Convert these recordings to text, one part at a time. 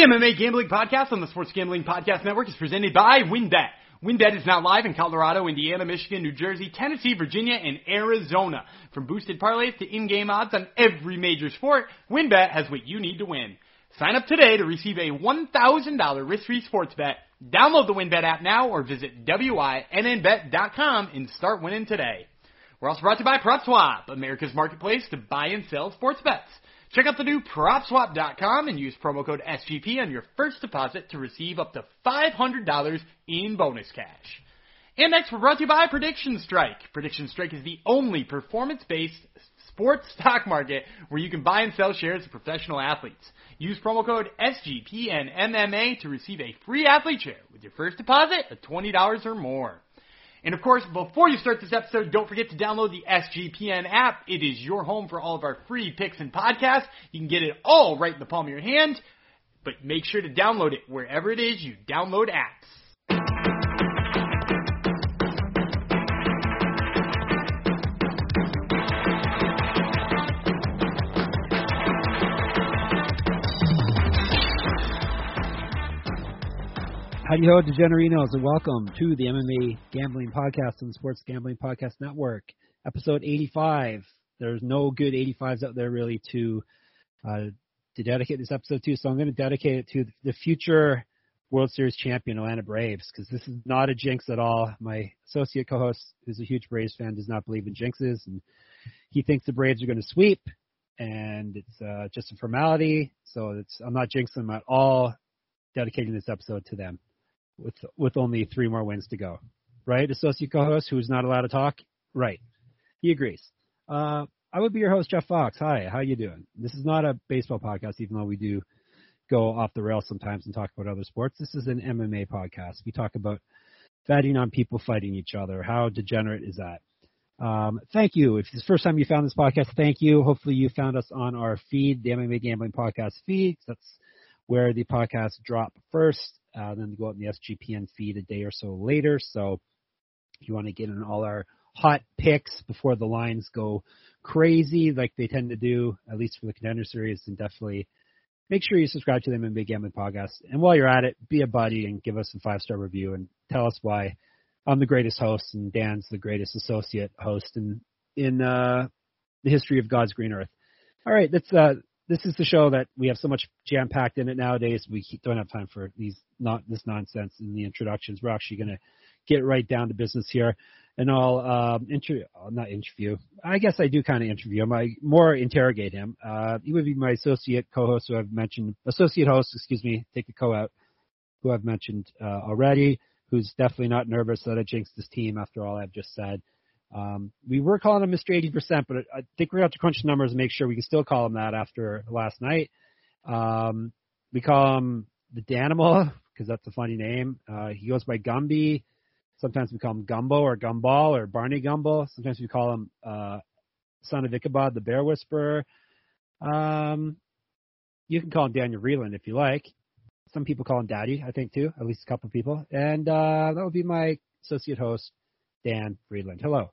The MMA Gambling Podcast on the Sports Gambling Podcast Network is presented by WynnBET. WynnBET is now live in Colorado, Indiana, Michigan, New Jersey, Tennessee, Virginia, and Arizona. From boosted parlays to in-game odds on every major sport, WynnBET has what you need to win. Sign up today to receive a $1,000 risk-free sports bet. Download the WynnBET app now or visit WYNNBet.com and start winning today. We're also brought to you by PropSwap, America's marketplace to buy and sell sports bets. Check out the new PropSwap.com and use promo code SGP on your first deposit to receive up to $500 in bonus cash. And next, we're brought to you by Prediction Strike. Prediction Strike is the only performance-based sports stock market where you can buy and sell shares of professional athletes. Use promo code SGPNMMA to receive a free athlete share with your first deposit of $20 or more. And of course, before you start this episode, don't forget to download the SGPN app. It is your home for all of our free picks and podcasts. You can get it all right in the palm of your hand, but make sure to download it wherever it is you download apps. Howdy ho, DeGenerinos, and welcome to the MMA Gambling Podcast on the Sports Gambling Podcast Network, episode 85. There's no good 85s out there really to uh, to dedicate this episode to, so I'm going to dedicate it to the future World Series champion Atlanta Braves because this is not a jinx at all. My associate co-host, who's a huge Braves fan, does not believe in jinxes, and he thinks the Braves are going to sweep, and it's uh, just a formality. So it's I'm not jinxing them at all. Dedicating this episode to them with with only three more wins to go. Right, associate co-host who is not allowed to talk. Right, he agrees. Uh, I would be your host, Jeff Fox. Hi, how you doing? This is not a baseball podcast, even though we do go off the rails sometimes and talk about other sports. This is an MMA podcast. We talk about betting on people fighting each other. How degenerate is that? Um, thank you. If it's the first time you found this podcast, thank you. Hopefully you found us on our feed, the MMA Gambling Podcast feed. That's where the podcasts drop first. Uh, then go out in the SGPN feed a day or so later. So if you want to get in all our hot picks before the lines go crazy, like they tend to do, at least for the contender series, then definitely make sure you subscribe to them in Big Gambling Podcast. And while you're at it, be a buddy and give us a five star review and tell us why I'm the greatest host and Dan's the greatest associate host in in uh, the history of God's green earth. All right, that's uh, this is the show that we have so much jam packed in it nowadays. We don't have time for these not this nonsense in the introductions. We're actually going to get right down to business here, and I'll um, inter not interview. I guess I do kind of interview him. I more interrogate him. Uh, he would be my associate co-host who I've mentioned, associate host, excuse me, take the co out, who I've mentioned uh, already. Who's definitely not nervous that I jinxed this team after all I've just said. Um, we were calling him Mr. 80%, but I think we're going to have to crunch the numbers and make sure we can still call him that after last night. Um, we call him the Danimal because that's a funny name. Uh, he goes by Gumby. Sometimes we call him Gumbo or Gumball or Barney Gumbo. Sometimes we call him uh, Son of Ichabod, the Bear Whisperer. Um, you can call him Daniel Reeland if you like. Some people call him Daddy, I think too, at least a couple people. And uh, that would be my associate host, Dan Friedland. Hello.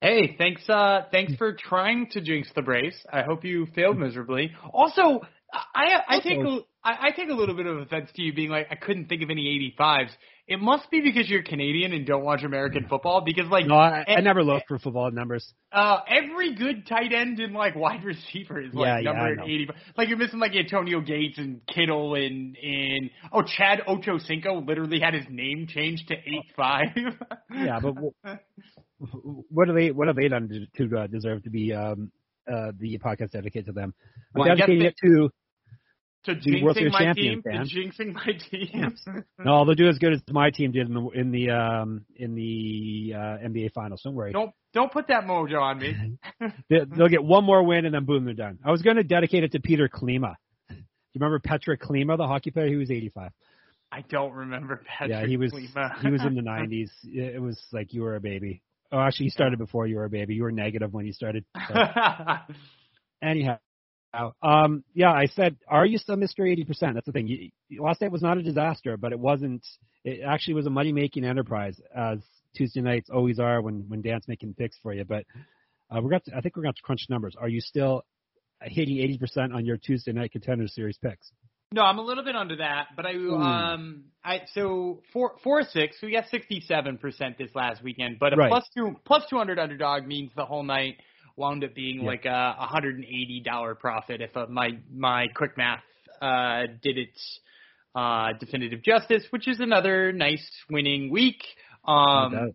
Hey, thanks. Uh, thanks for trying to jinx the Braves. I hope you failed miserably. Also, I I take a, I, I take a little bit of offense to you being like I couldn't think of any 85s. It must be because you're Canadian and don't watch American football. Because like no, I, I never looked for football numbers. Uh, every good tight end and like wide receiver is like yeah, number yeah, 85. Like you're missing like Antonio Gates and Kittle and and oh Chad Ochocinco literally had his name changed to eight five. yeah, but what are they? What have they done to, to uh, deserve to be um, uh, the podcast dedicated to them? I'm well, dedicating it to to jinxing my champion, team. To jinxing my team. no, they'll do as good as my team did in the in the um, in the uh, NBA Finals. Don't worry. Don't don't put that mojo on me. they, they'll get one more win and then boom, they're done. I was going to dedicate it to Peter Klima. Do you remember Petra Klima, the hockey player? He was 85. I don't remember Patrick yeah, he was Klima. he was in the 90s. It was like you were a baby. Oh, actually, he started before you were a baby. You were negative when you started. So. Anyhow, um, yeah, I said, are you still Mr. 80%? That's the thing. You, last night was not a disaster, but it wasn't. It actually was a money making enterprise, as Tuesday nights always are when when Dan's making picks for you. But uh, we're got. To, I think we're going to crunch numbers. Are you still hitting 80% on your Tuesday night contender series picks? No, I'm a little bit under that, but I Ooh. um I so four four six. We got 67 percent this last weekend, but a Right. plus two plus 200 underdog means the whole night wound up being Yeah. like a 180 dollar profit if uh, my my quick math uh did its uh definitive justice, which is another nice winning week. Um.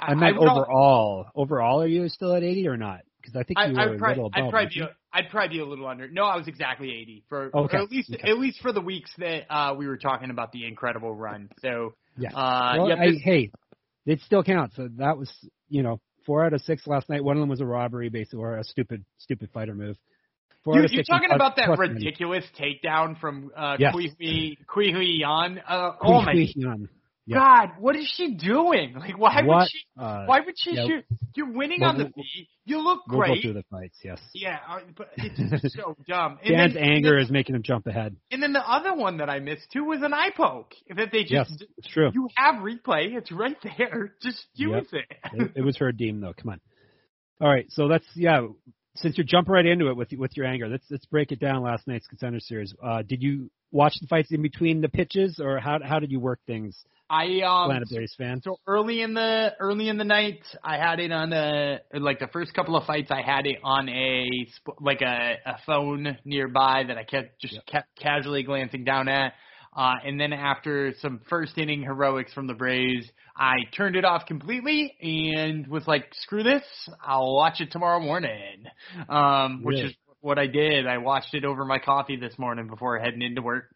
I, I meant al- overall. Overall, are you still at 80 or not? Because I think I, you I'd were a probably, little I'd probably be, I'd probably be a little under. No, I was exactly 80 for, Okay, at least, okay. at least for the weeks that uh, we were talking about the incredible run. So, Yeah. uh, well, yeah, I, this- hey, it still counts. So that was, you know, four out of six last night. One of them was a robbery, basically, or a stupid, stupid fighter move. Four of you're talking plus- about that ridiculous takedown from uh, Yes. Qihui Yan. Uh, oh my. Yeah. God, what is she doing? Like, why would she? Uh, Why would she yeah. shoot? You're winning Well, on the we'll- feet. You look We'll go great. through the fights, yes. yeah, uh, but it's so dumb. And Dan's then, anger is making him jump ahead. And then the other one that I missed too was an eye poke. That they just Yes, it's true. You have replay. It's right there. Just use it. it, it was Herb Dean though. Come on. All right, so let's yeah. Since you're jumping right into it with with your anger, let's let's break it down. Last night's contender series. Uh, did you watch the fights in between the pitches, or how how did you work things? I um Planet Berries fan. so early in the early in the night, I had it on a like the first couple of fights. I had it on a like a, a phone nearby that I kept just Yep. kept casually glancing down at. Uh, and then after some first inning heroics from the Braves, I turned it off completely and was like, "Screw this! I'll watch it tomorrow morning." Um, which Really? is what I did. I watched it over my coffee this morning before heading into work.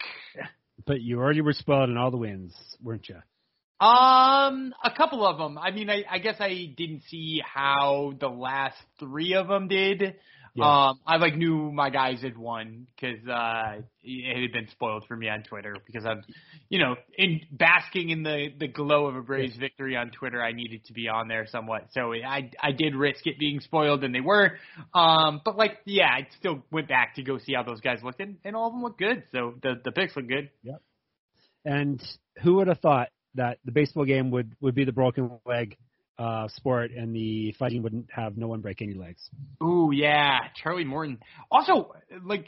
But you already were spoiled in all the wins, weren't you? Um, a couple of them. I mean, I, I guess I didn't see how the last three of them did. Yeah. Um, I like knew my guys had won because uh, it had been spoiled for me on Twitter because I'm, you know, in basking in the the glow of a Braves victory on Twitter. I needed to be on there somewhat, so I I did risk it being spoiled, and they were. Um, but like, yeah, I still went back to go see how those guys looked, and, and all of them looked good. So the the picks look good. Yep. And who would have thought that the baseball game would would be the broken leg uh, sport, and the fighting wouldn't have no one break any legs? Ooh, yeah, Charlie Morton. Also, like,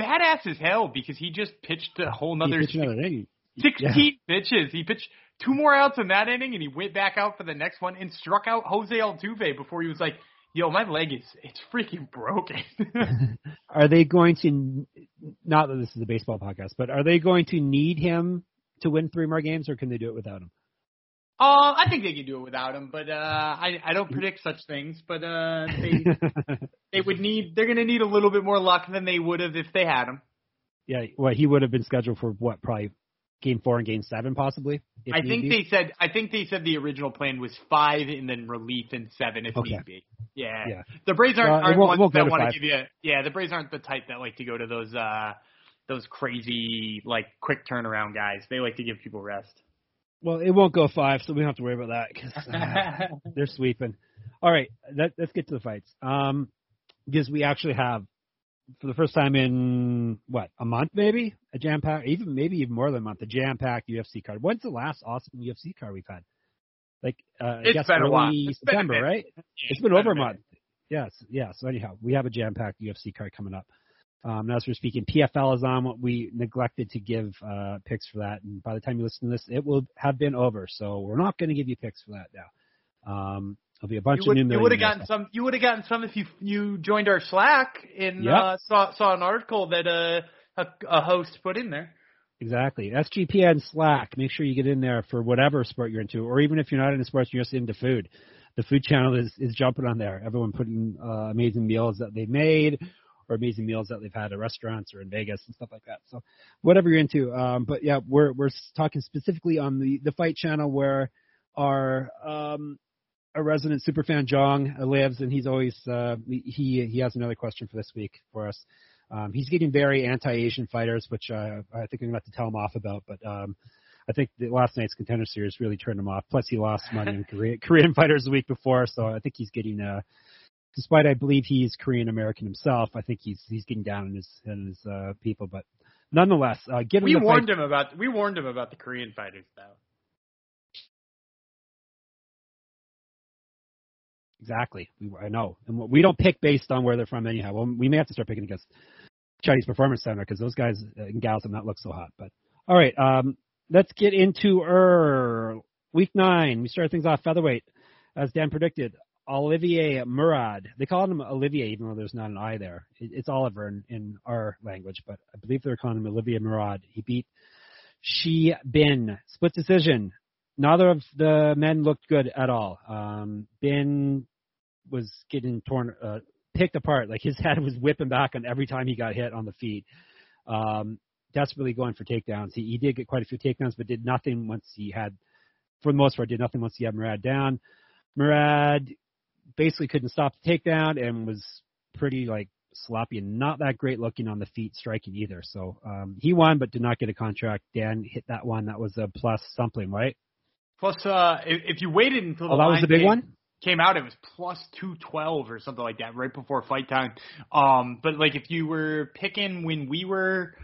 badass as hell because he just pitched a whole nother pitched another inning. 16 pitches. He pitched two more outs in that inning, and he went back out for the next one and struck out Jose Altuve before he was like, "Yo, my leg is it's freaking broken." Are they going to? Not that this is a baseball podcast, but are they going to need him to win three more games, or can they do it without him? Uh, I think they could do it without him, but uh, I I don't predict such things. But uh, they they would need they're gonna need a little bit more luck than they would have if they had him. yeah, well, he would have been scheduled for what? Probably game four and game seven, possibly. if I think be. they said I think they said the original plan was five and then relief in seven if Okay. need be. Yeah. Yeah. The Braves aren't, Well, aren't won't- ones won't that want to give you yeah, the Braves aren't the type that like to go to those uh those crazy like quick turnaround guys. They like to give people rest. Well, it won't go five, so we don't have to worry about that because uh, they're sweeping. All right, let, let's get to the fights. Um, because we actually have, for the first time in what a month, maybe a jam pack, even maybe even more than a month, a jam packed UFC card. When's the last awesome UFC card we've had? Like, uh, I guess been a early while. It's been a September, right? it's been over a month. Yes, yes. So anyhow, we have a jam packed UFC card coming up. Um, as we're speaking, PFL is on. We neglected to give uh, picks for that, and by the time you listen to this, it will have been over. So we're not going to give you picks for that now. Um, there'll be a bunch You would, of new. you would have gotten some. You would have gotten some if you you joined our Slack and Yep. uh, saw saw an article that uh, a a host put in there. Exactly. SGPN Slack. Make sure you get in there for whatever sport you're into, or even if you're not into sports, you're just into food. The food channel is, is jumping on there. Everyone putting uh, amazing meals that they've made, or amazing meals that they've had at restaurants or in Vegas and stuff like that. So whatever you're into. Um, but yeah, we're we're talking specifically on the the fight channel where our um, a resident super superfan Jong lives, and he's always uh, he he has another question for this week for us. Um, he's getting very anti-Asian fighters, which uh, I think I'm going to have to tell him off about. But um, I think the last night's contender series really turned him off. Plus, he lost money in Korea, Korean fighters the week before, so I think he's getting. Uh, despite I believe he's Korean American himself, I think he's he's getting down on his on his uh, people. But nonetheless, uh, We the warned fight, him about we warned him about the Korean fighters though. exactly, we, I know, and we don't pick based on where they're from anyhow. Well, we may have to start picking against Chinese Performance Center because those guys and gals have not looked so hot. But all right, um, let's get into er week nine. We start things off featherweight, as Dan predicted. Olivier Murad. They call him Olivier, even though there's not an I there. It's Oliver in, in our language, but I believe they're calling him Olivier Murad. He beat Shi Bin. Split decision. Neither of the men looked good at all. Um, Bin was getting torn, uh, picked apart. Like his head was whipping back on every time he got hit on the feet. Um, desperately going for takedowns. He, he did get quite a few takedowns, but did nothing once he had, for the most part, did nothing once he had Murad down. Murad basically couldn't stop the takedown and was pretty like sloppy and not that great looking on the feet striking either. So um, he won, but did not get a contract. Dan hit that one. That was a plus something, right? Plus, uh, if, if you waited until the oh, that was the big came, one came out, it was plus two twelve or something like that, right before fight time. Um, but like if you were picking when we were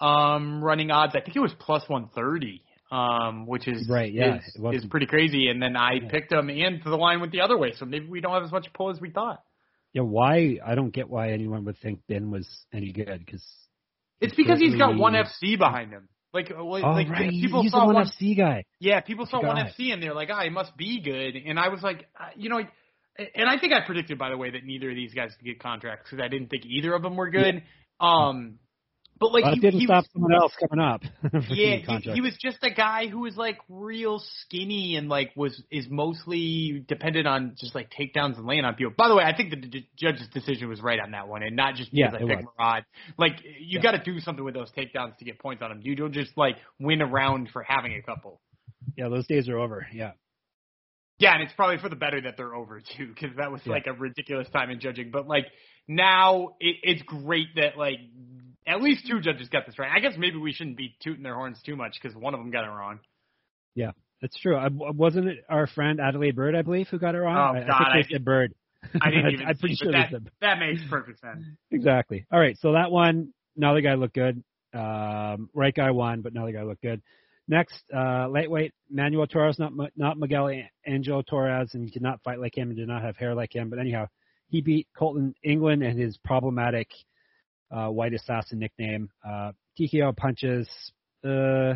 um running odds, I think it was plus one thirty um, which is right, yeah, is, is pretty crazy. And then I yeah. picked them, and the line went the other way, so maybe we don't have as much pull as we thought. Yeah, why? I don't get why anyone would think Ben was any good because it's because he's got one FC behind him. Like, uh, like, oh, like right. people he's saw one FC guy. Yeah, people saw one FC and they're like, ah, oh, he must be good. And I was like, uh, you know, and I think I predicted, by the way, that neither of these guys could get contracts because I didn't think either of them were good. Yeah. Um, but like well, he, didn't he stop was, someone else coming up. yeah, he, he, was just a guy who was like real skinny and like was is mostly dependent on just like takedowns and laying on people. By the way, I think the d- judge's decision was right on that one, and not just because yeah, I picked Murad. Like you yeah. got to do something with those takedowns to get points on them. You don't just like win around for having a couple. Yeah, those days are over. Yeah. Yeah, and it's probably for the better that they're over too, because that was yeah. like a ridiculous time in judging. But like now, it, it's great that like at least two judges got this right. I guess maybe we shouldn't be tooting their horns too much because one of them got it wrong. Yeah, that's true. I, wasn't it our friend Adelaide Byrd, I believe, who got it wrong? Oh, I, God, I think they said Byrd. I didn't even I'm pretty see, sure that, said. that makes perfect sense. Exactly. All right, so that one, another guy looked good. Um, right guy won, but another guy looked good. Next, uh, lightweight Manuel Torres, not not Miguel Angel Torres, and he did not fight like him and did not have hair like him. But anyhow, he beat Colton England and his problematic uh, White Assassin nickname. Uh, TKO punches. Uh,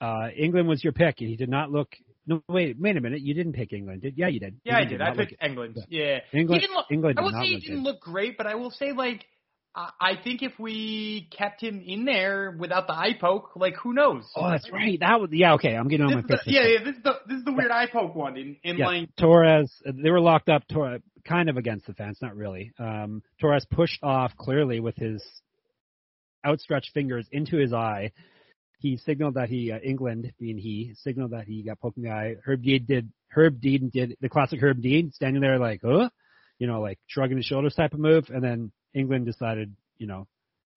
uh, England was your pick, and he did not look. No, wait, wait a minute. You didn't pick England, did? Yeah, you did. Yeah, England I did. I picked England. Yeah. yeah. England. He didn't look, England. I will say he didn't good. look great, but I will say like I think if we kept him in there without the eye poke, like who knows? Oh, that's right. That was yeah. Okay, I'm getting on this my the, Yeah, yeah. This is the this is the weird eye poke one in in yeah. like Torres. They were locked up. Torres kind of against the fence, not really. Um, Torres pushed off clearly with his outstretched fingers into his eye. He signaled that he, uh, England being he, signaled that he got poked in the eye. Herb Dean did, Herb Dean did the classic Herb Dean, standing there like, huh? You know, like shrugging his shoulders type of move. And then England decided, you know,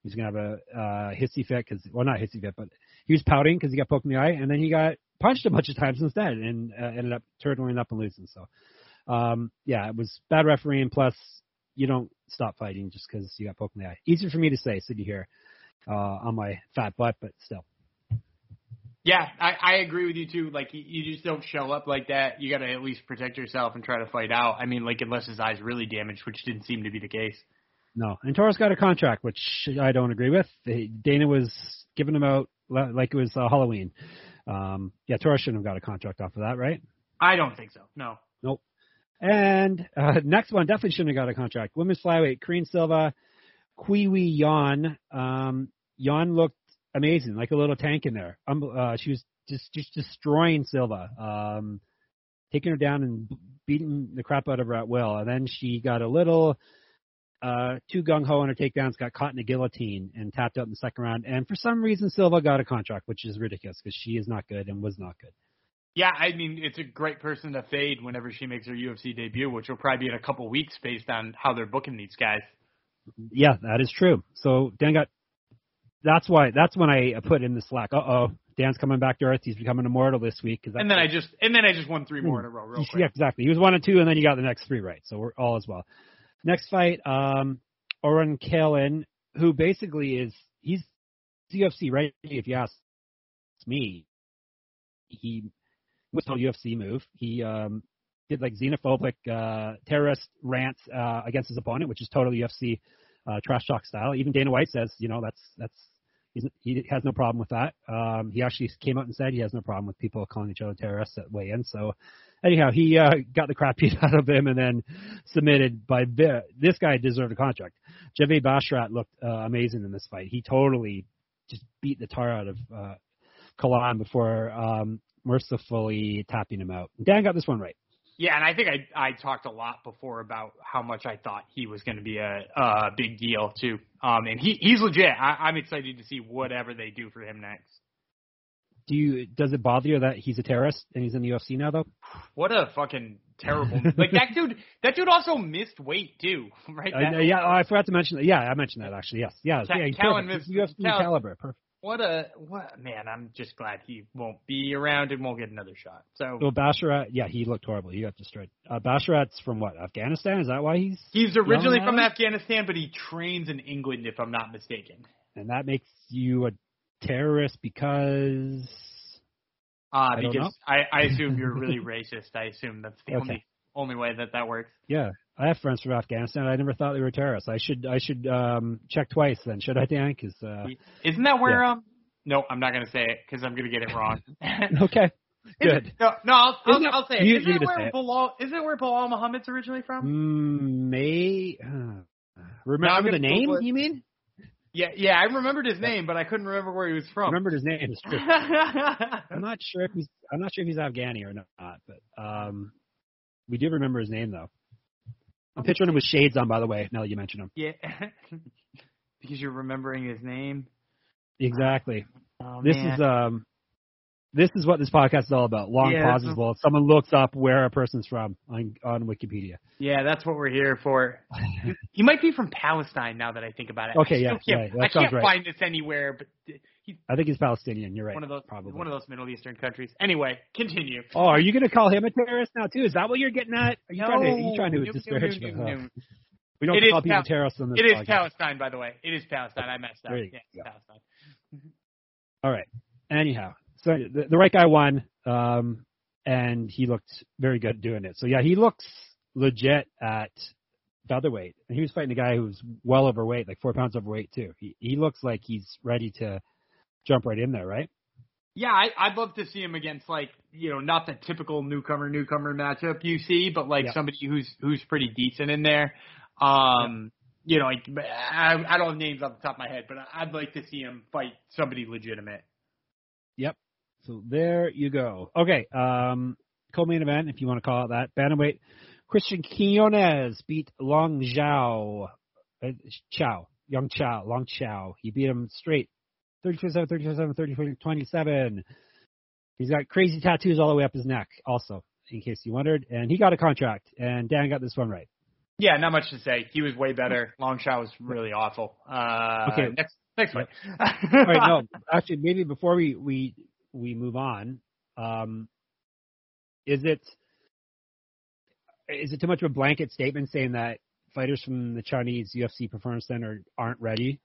he's to have a uh, hissy fit because, well, not hissy fit, but he was pouting because he got poked in the eye. And then he got punched a bunch of times instead and uh, ended up turtling up and losing. So, um, yeah, it was bad refereeing. Plus, you don't stop fighting just because you got poked in the eye. Easier for me to say, sitting here uh, on my fat butt, but still. Yeah, I, I agree with you too. Like you, you just don't show up like that. You got to at least protect yourself and try to fight out. I mean, like unless his eye's really damaged, which didn't seem to be the case. No, and Torres got a contract, which I don't agree with. Dana was giving him out like it was uh, Halloween. Um, yeah, Torres shouldn't have got a contract off of that, right? I don't think so. No. Nope. And uh, next one definitely shouldn't have got a contract. Women's flyweight, Karine Silva, Qihui Yan. Um, Yan looked amazing, like a little tank in there. Um, uh, she was just just destroying Silva, um, taking her down and beating the crap out of her at will. And then she got a little uh, too gung ho on her takedowns, got caught in a guillotine and tapped out in the second round. And for some reason, Silva got a contract, which is ridiculous because she is not good and was not good. Yeah, I mean, it's a great person to fade whenever she makes her UFC debut, which will probably be in a couple weeks based on how they're booking these guys. Yeah, that is true. So Dan got. That's why. That's when I put in the slack. Uh oh, Dan's coming back to earth. He's becoming immortal this week. Cause and then I just and then I just won three more in a row. Real quick. Yeah, exactly. He was one and two, and then you got the next three right. So we're all as well. Next fight, um, Oren Kalen, who basically is he's UFC right. If you ask me, he was a UFC move. He um, did like xenophobic uh, terrorist rants uh, against his opponent, which is totally UFC uh, trash talk style. Even Dana White says, you know, that's that's he has no problem with that. Um, he actually came out and said he has no problem with people calling each other terrorists at weigh-in. So anyhow, he uh, got the crap beat out of him and then submitted by the, this guy deserved a contract. Javid Basharat looked uh, amazing in this fight. He totally just beat the tar out of uh, Kalan before um, mercifully tapping him out. Dan got this one right. Yeah, and I think I I talked a lot before about how much I thought he was going to be a, a big deal too. Um, and he he's legit. I, I'm excited to see whatever they do for him next. Do you does it bother you that he's a terrorist and he's in the UFC now though? What a fucking terrible like that dude. That dude also missed weight too, right? Uh, yeah, oh, I forgot to mention that. Yeah, I mentioned that actually. Yes, yeah, Ca- yeah. Callan perfect. missed- UFC Callan- caliber. Perfect. What a what man! I'm just glad he won't be around and won't get another shot. So So Basharat, yeah, he looked horrible. He got destroyed. Uh, Basharat's from what? Afghanistan? Is that why he's? he's originally from? Afghanistan, but he trains in England, if I'm not mistaken. And that makes you a terrorist because Uh, I because I, I assume you're really racist. I assume that's the Okay. only only way that that works. yeah, I have friends from Afghanistan. I never thought they were terrorists. I should I should um check twice then, should I, Dan? Because uh, Isn't that where um? No, I'm not gonna say it because I'm gonna get it wrong. okay, good. it- no, no, I'll, I'll, I'll say it. you- Isn't it where it. Belal? Isn't it where Belal Muhammad's originally from? Mm, May uh, remember the name? You mean? Yeah, yeah, I remembered his name, but I couldn't remember where he was from. I Remembered his name? I'm not sure if he's I'm not sure if he's Afghani or not, but um, we do remember his name though. I'm picturing him with shades on, by the way. Now that you mention him, yeah, because you're remembering his name. exactly. Oh, This man. is um, this is what this podcast is all about. Long Yeah, pauses while someone looks up where a person's from on on Wikipedia. Yeah, that's what we're here for. he might be from Palestine now that I think about it. Okay, I yeah, still right, can't, that I can't right. find this anywhere, but I think he's Palestinian. You're right. one of those probably. one of those Middle Eastern countries. Anyway, continue. Oh, are you going to call him a terrorist now too? Is that what you're getting at? Are you trying to, you trying to No, no, disparage no, no, no. We don't It call people Pal- terrorists on this It is podcast. Palestine, by the way. It is Palestine. I messed up. There you Yeah, go. it's Palestine. All right. Anyhow, so the, the right guy won, um, and he looked very good doing it. So yeah, he looks legit at featherweight, and he was fighting a guy who's well overweight, like four pounds overweight too. He he looks like he's ready to jump right in there, right? Yeah, I, I'd love to see him against like you know not the typical newcomer newcomer matchup you see, but like Yeah. somebody who's who's pretty decent in there. Um, you know, like I, I don't have names off the top of my head, but I'd like to see him fight somebody legitimate. Yep. So there you go. Okay, um, co-main event, if you want to call it that. Bantamweight, Christian Quinones beat Long Zhao, uh, Chow, Young Chow, Long Chow. He beat him straight, 34-7, 34-7, 34-27. He's got crazy tattoos all the way up his neck, also, in case you wondered. And he got a contract, and Dan got this one right. Yeah, not much to say. He was way better. Long shot was really awful. Uh, Okay. next next one. All right, no, actually, maybe before we we we move on, um, is it is it too much of a blanket statement saying that fighters from the Chinese UFC Performance Center aren't ready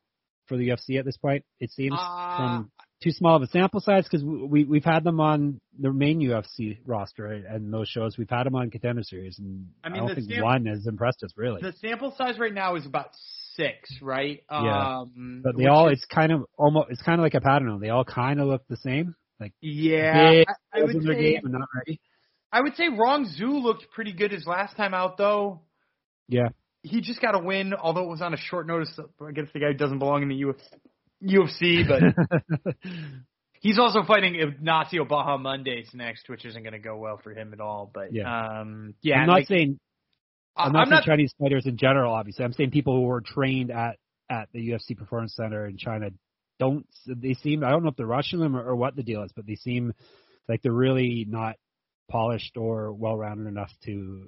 for the UFC at this point? It seems Uh, from too small of a sample size because we we've had them on the main UFC roster and those shows. We've had them on Contender Series, and I I, don't think one has impressed us really. the sample size right now is about six, right? Yeah. Um, but they all is- it's kind of almost it's kind of like a pattern. They all kind of look the same. Like yeah. I, I would say game and not ready. I would say Rong Zhu looked pretty good his last time out, though. Yeah. He just got a win, although it was on a short notice against the guy who doesn't belong in the Uf- UFC. But he's also fighting Ignacio Bahamondes next, which isn't going to go well for him at all. But Yeah. um, yeah, I'm not like, saying I'm not saying Chinese fighters in general. Obviously, I'm saying people who were trained at at the UFC Performance Center in China don't. They seem. I don't know if they're rushing them or, or what the deal is, but they seem like they're really not polished or well rounded enough to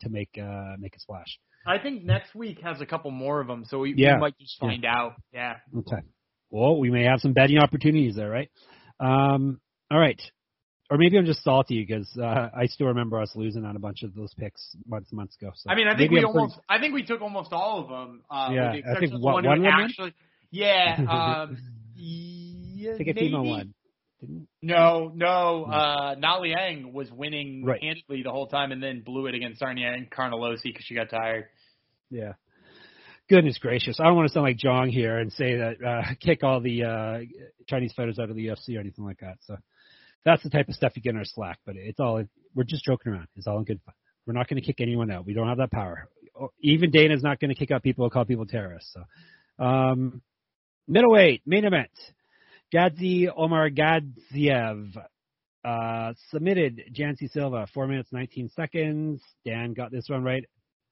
to make uh make a splash. I think next week has a couple more of them, so we, Yeah. we might just find out. Yeah. Okay. Well, we may have some betting opportunities there, right? Um. All right. Or maybe I'm just salty because uh, I still remember us losing on a bunch of those picks months and months ago. So I mean, I think we I'm pretty- almost, I think we took almost all of them. Uh, Yeah, with the I think the one- one who one of them won? actually, yeah, um, yeah, I think maybe. Won. Didn't No, no, uh, Na Liang was winning Right. handily the whole time and then blew it against Sarnia and Carnelossi because she got tired. Yeah. goodness gracious, I don't want to sound like Jong here and say that uh, kick all the uh, Chinese fighters out of the UFC or anything like that. So that's the type of stuff you get in our Slack. But it's all we're just joking around. It's all in good fun. We're not going to kick anyone out. We don't have that power. Even Dana's not going to kick out people who call people terrorists. So, um, middleweight main event: Gadzi Omar Gadziev uh, submitted Jancy Silva four minutes nineteen seconds. Dan got this one right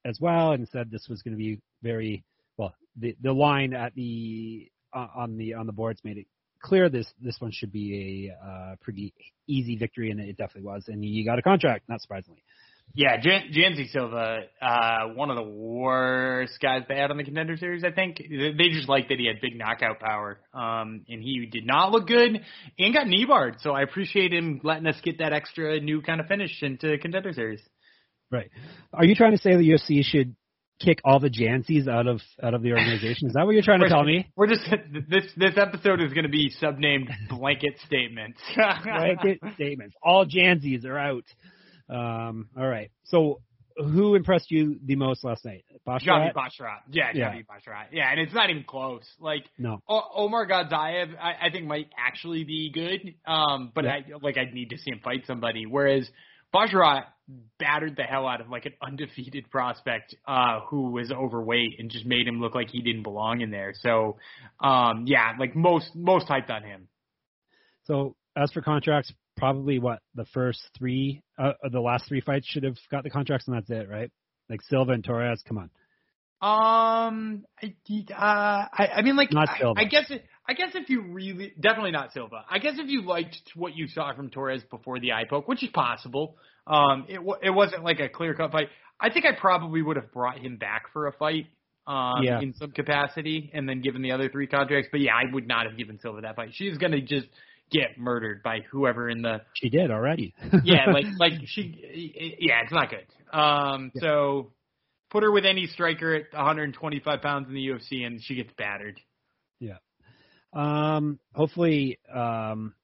as well and said this was going to be very well. The the line at the uh, on the on the boards made it clear this this one should be a uh, pretty easy victory, and it definitely was. And he got a contract, not surprisingly. Yeah, Jan- Silva, uh, one of the worst guys they had on the contender series. I think they just liked that he had big knockout power, um, and he did not look good and got knee barred. So I appreciate him letting us get that extra new kind of finish into contender series. Right. Are you trying to say the UFC should kick all the Jancies out of out of the organization? Is that what you're trying to tell me? We're just this this episode is going to be subnamed blanket statements. blanket statements. All Jancies are out. Um, all right. So who impressed you the most last night? Basharat? Javi Basharat. Yeah, Javi yeah. Basharat. Yeah, and it's not even close. Like no. O- Omargadzhiev, I, I think might actually be good. Um, but yeah. I like I'd need to see him fight somebody. Whereas Basharat battered the hell out of like an undefeated prospect uh who was overweight and just made him look like he didn't belong in there. So um yeah, like most most hyped on him. So as for contracts, probably what the first three, uh, the last three fights should have got the contracts, and that's it, right? Like Silva and Torres, come on. Um, I, uh, I, I mean, like, not Silva. I, I guess it, I guess if you really, definitely not Silva. I guess if you liked what you saw from Torres before the eye poke, which is possible, um, it it wasn't like a clear cut fight. I think I probably would have brought him back for a fight, um, yeah. in some capacity, and then given the other three contracts. But yeah, I would not have given Silva that fight. She's gonna just get murdered by whoever in the. She did already. yeah, like like she. Yeah, it's not good. Um, yeah. so put her with any striker at 125 pounds in the UFC, and she gets battered. Yeah. Um. Hopefully, um,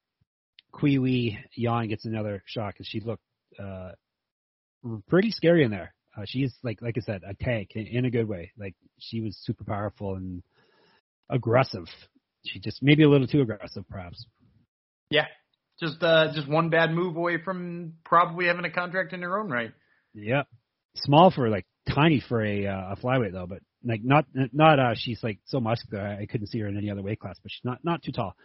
Qihui Yan gets another shot because she looked uh pretty scary in there. Uh, she's like like I said, a tank in, in a good way. Like she was super powerful and aggressive. She just maybe a little too aggressive, perhaps. Yeah, just uh, just one bad move away from probably having a contract in her own right. Yep, small for like tiny for a uh, a flyweight though, but like not not uh she's like so muscular I couldn't see her in any other weight class, but she's not not too tall.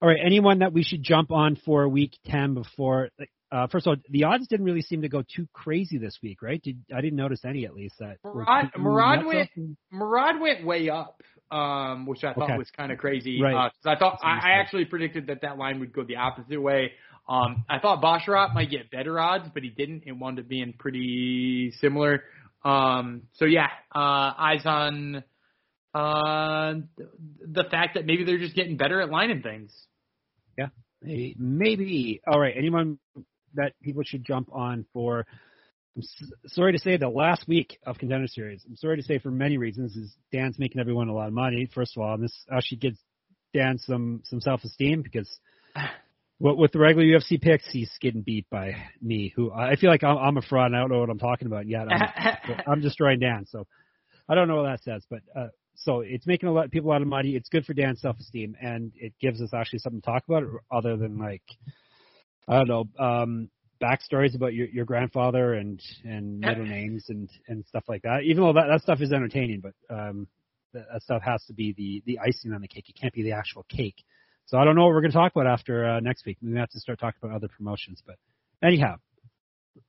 All right, anyone that we should jump on for week ten before? Uh, first of all, the odds didn't really seem to go too crazy this week, right? Did I didn't notice any at least that Murad, Murad went Murad went way up um, which I thought okay. was kind of crazy. Right. Uh, I thought I, I actually predicted that that line would go the opposite way. Um, I thought Basharat might get better odds, but he didn't. It wound up being pretty similar. Um, so yeah, uh, eyes on uh, the fact that maybe they're just getting better at lining things. Yeah, maybe. All right, anyone that people should jump on for I'm sorry to say the last week of Contender Series, I'm sorry to say for many reasons, is Dan's making everyone a lot of money. First of all, and this actually gives Dan some some self esteem because what with the regular UFC picks, he's getting beat by me. Who I feel like I'm, I'm a fraud and I don't know what I'm talking about yet. I'm, I'm destroying Dan, so I don't know what that says, but. uh so it's making a lot of people a lot of money. It's good for Dan's self esteem, and it gives us actually something to talk about, other than like I don't know, um, backstories about your your grandfather and and middle names and and stuff like that. Even though that that stuff is entertaining, but um, that, that stuff has to be the the icing on the cake. It can't be the actual cake. So I don't know what we're going to talk about after uh, next week. We may have to start talking about other promotions. But anyhow,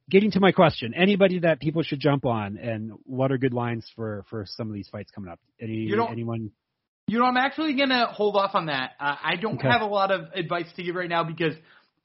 getting to my question, anybody that people should jump on, and what are good lines for for some of these fights coming up? Any you know, anyone? You know, I'm actually going to hold off on that. Uh, I don't Okay. have a lot of advice to give right now because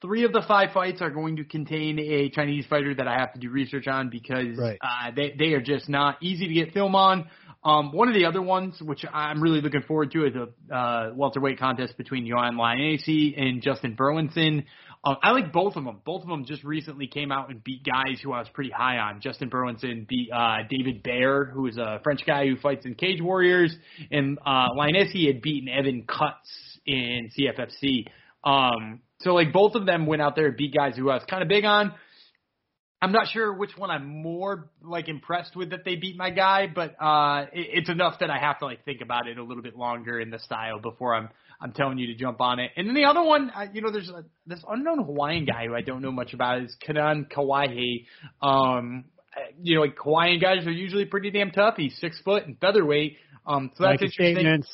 three of the five fights are going to contain a Chinese fighter that I have to do research on because Right. uh, they they are just not easy to get film on. Um, one of the other ones, which I'm really looking forward to, is a uh, welterweight contest between Yohan Lainesse and Justin Burlinson. Um, I like both of them. Both of them just recently came out and beat guys who I was pretty high on. Justin Burlinson beat uh, David Bayer, who is a French guy who fights in Cage Warriors, and uh, had beaten Evan Cutts in CFFC. Um, so like both of them went out there and beat guys who I was kind of big on. I'm not sure which one I'm more like impressed with that they beat my guy, but uh, it, it's enough that I have to like think about it a little bit longer in the style before I'm I'm telling you to jump on it. And then the other one, uh, you know, there's a, this unknown Hawaiian guy who I don't know much about is Canaan Kawaihae. Um, you know, like Hawaiian guys are usually pretty damn tough. He's six foot and featherweight. Um, so that's like interesting. Statements.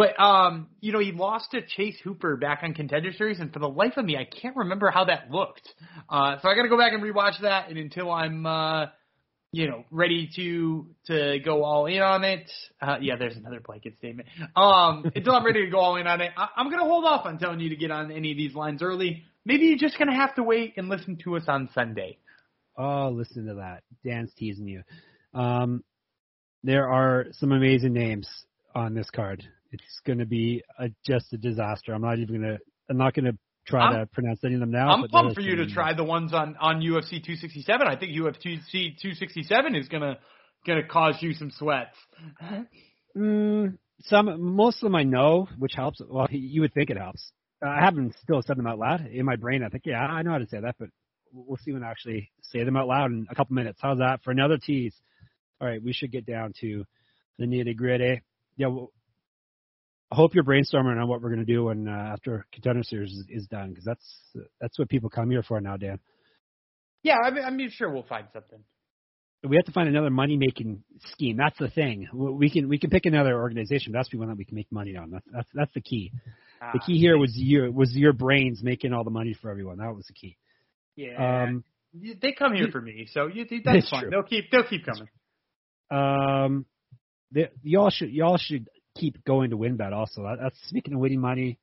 But um, you know, he lost to Chase Hooper back on Contender Series, and for the life of me, I can't remember how that looked. Uh, so I got to go back and rewatch that, and until I'm, uh, you know, ready to to go all in on it. Uh, yeah, there's another blanket statement. Um, until I'm ready to go all in on it, I, I'm gonna hold off on telling you to get on any of these lines early. Maybe you're just gonna have to wait and listen to us on Sunday. Oh, listen to that. Dan's teasing you. Um, there are some amazing names on this card. It's going to be a, just a disaster. I'm not even going to. I'm not going to try I'm- to pronounce any of them now. I'm pumped for you to try the ones on on UFC 267. I think UFC 267 is gonna gonna cause you some sweats. Mm, some, most of them I know, which helps. Well, you would think it helps. I haven't still said them out loud in my brain. I think, yeah, I know how to say that, but we'll see when I actually say them out loud in a couple minutes. How's that for another tease? All right, we should get down to the nitty gritty. Yeah, well, I hope you're brainstorming on what we're going to do when uh, after contender series is, is done, because that's that's what people come here for now, Dan. Yeah, I mean, I mean, sure, we'll find something. we have to find another money making scheme. That's the thing. We can we can pick another organization, but that's the one that we can make money on. That's that's that's the key. Uh, The key here was your was your brains making all the money for everyone. That was the key. yeah, Um, they come here for me, so you, that's fine. true. They'll keep they'll keep coming. um, the, y'all should y'all should keep going to WynnBET. Also, That- that's speaking of winning money.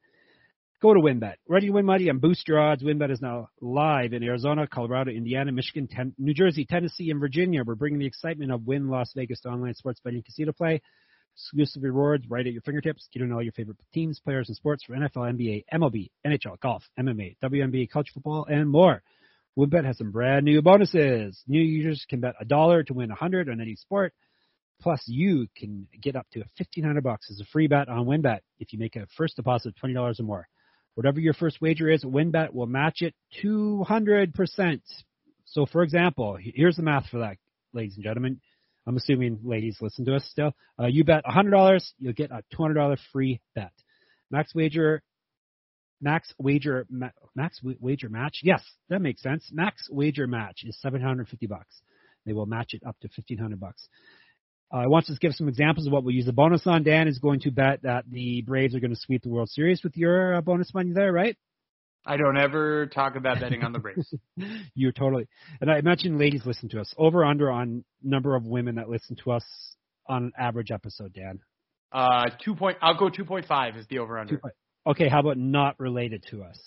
Go to WynnBET. Ready to win money and boost your odds. WynnBET is now live in Arizona, Colorado, Indiana, Michigan, ten, New Jersey, Tennessee, and Virginia. We're bringing the excitement of Wynn Las Vegas to online sports betting casino play. Exclusive rewards right at your fingertips. Get know all your favorite teams, players, and sports for NFL, NBA, MLB, NHL, golf, MMA, WNBA, college football, and more. WynnBET has some brand new bonuses. New users can bet a dollar to win a hundred on any sport. Plus, you can get up to fifteen hundred bucks as a free bet on WynnBET if you make a first deposit of twenty dollars or more. Whatever your first wager is, WynnBET will match it two hundred percent. So, for example, here's the math for that, ladies and gentlemen. I'm assuming ladies listen to us still. Uh, you bet $100, you'll get a $200 free bet. Max wager, max wager, ma- max wa- wager match. Yes, that makes sense. Max wager match is 750 bucks. They will match it up to 1500 bucks. Uh, I want to just give some examples of what we'll use the bonus on. Dan is going to bet that the Braves are going to sweep the World Series with your uh, bonus money there, right? I don't ever talk about betting on the Braves. You're totally. And I imagine ladies listen to us. Over under on number of women that listen to us on an average episode, Dan. Uh, two point. I'll go two point five is the over under. Okay, how about not related to us?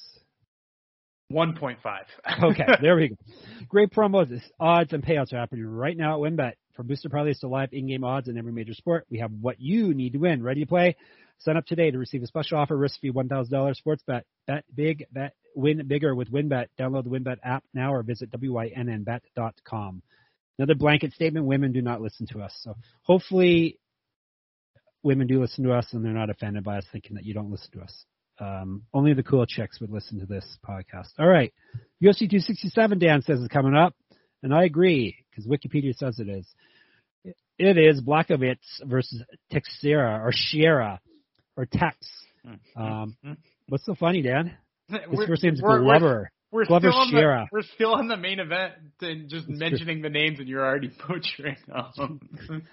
One point five. Okay, there we go. Great promos, odds, and payouts are happening right now at WynnBET. From booster parlays to live in-game odds in every major sport, we have what you need to win. Ready to play? Sign up today to receive a special offer, risk-free $1,000 sports bet. Bet big, bet win bigger with WynnBET. Download the WynnBET app now or visit wynnbet.com. Another blanket statement: Women do not listen to us. So hopefully, women do listen to us, and they're not offended by us thinking that you don't listen to us. Um, only the cool chicks would listen to this podcast. All right. UFC 267, Dan says, is coming up, and I agree because Wikipedia says it is. It is Blachowicz versus Texera or Shiera or Tex. Hmm. Um, hmm. Hmm. what's so funny, Dan? His We're- first name's we're- we're- Glover. We're Glover still on the we're still on the main event and just It's true. mentioning the names and you're already butchering them.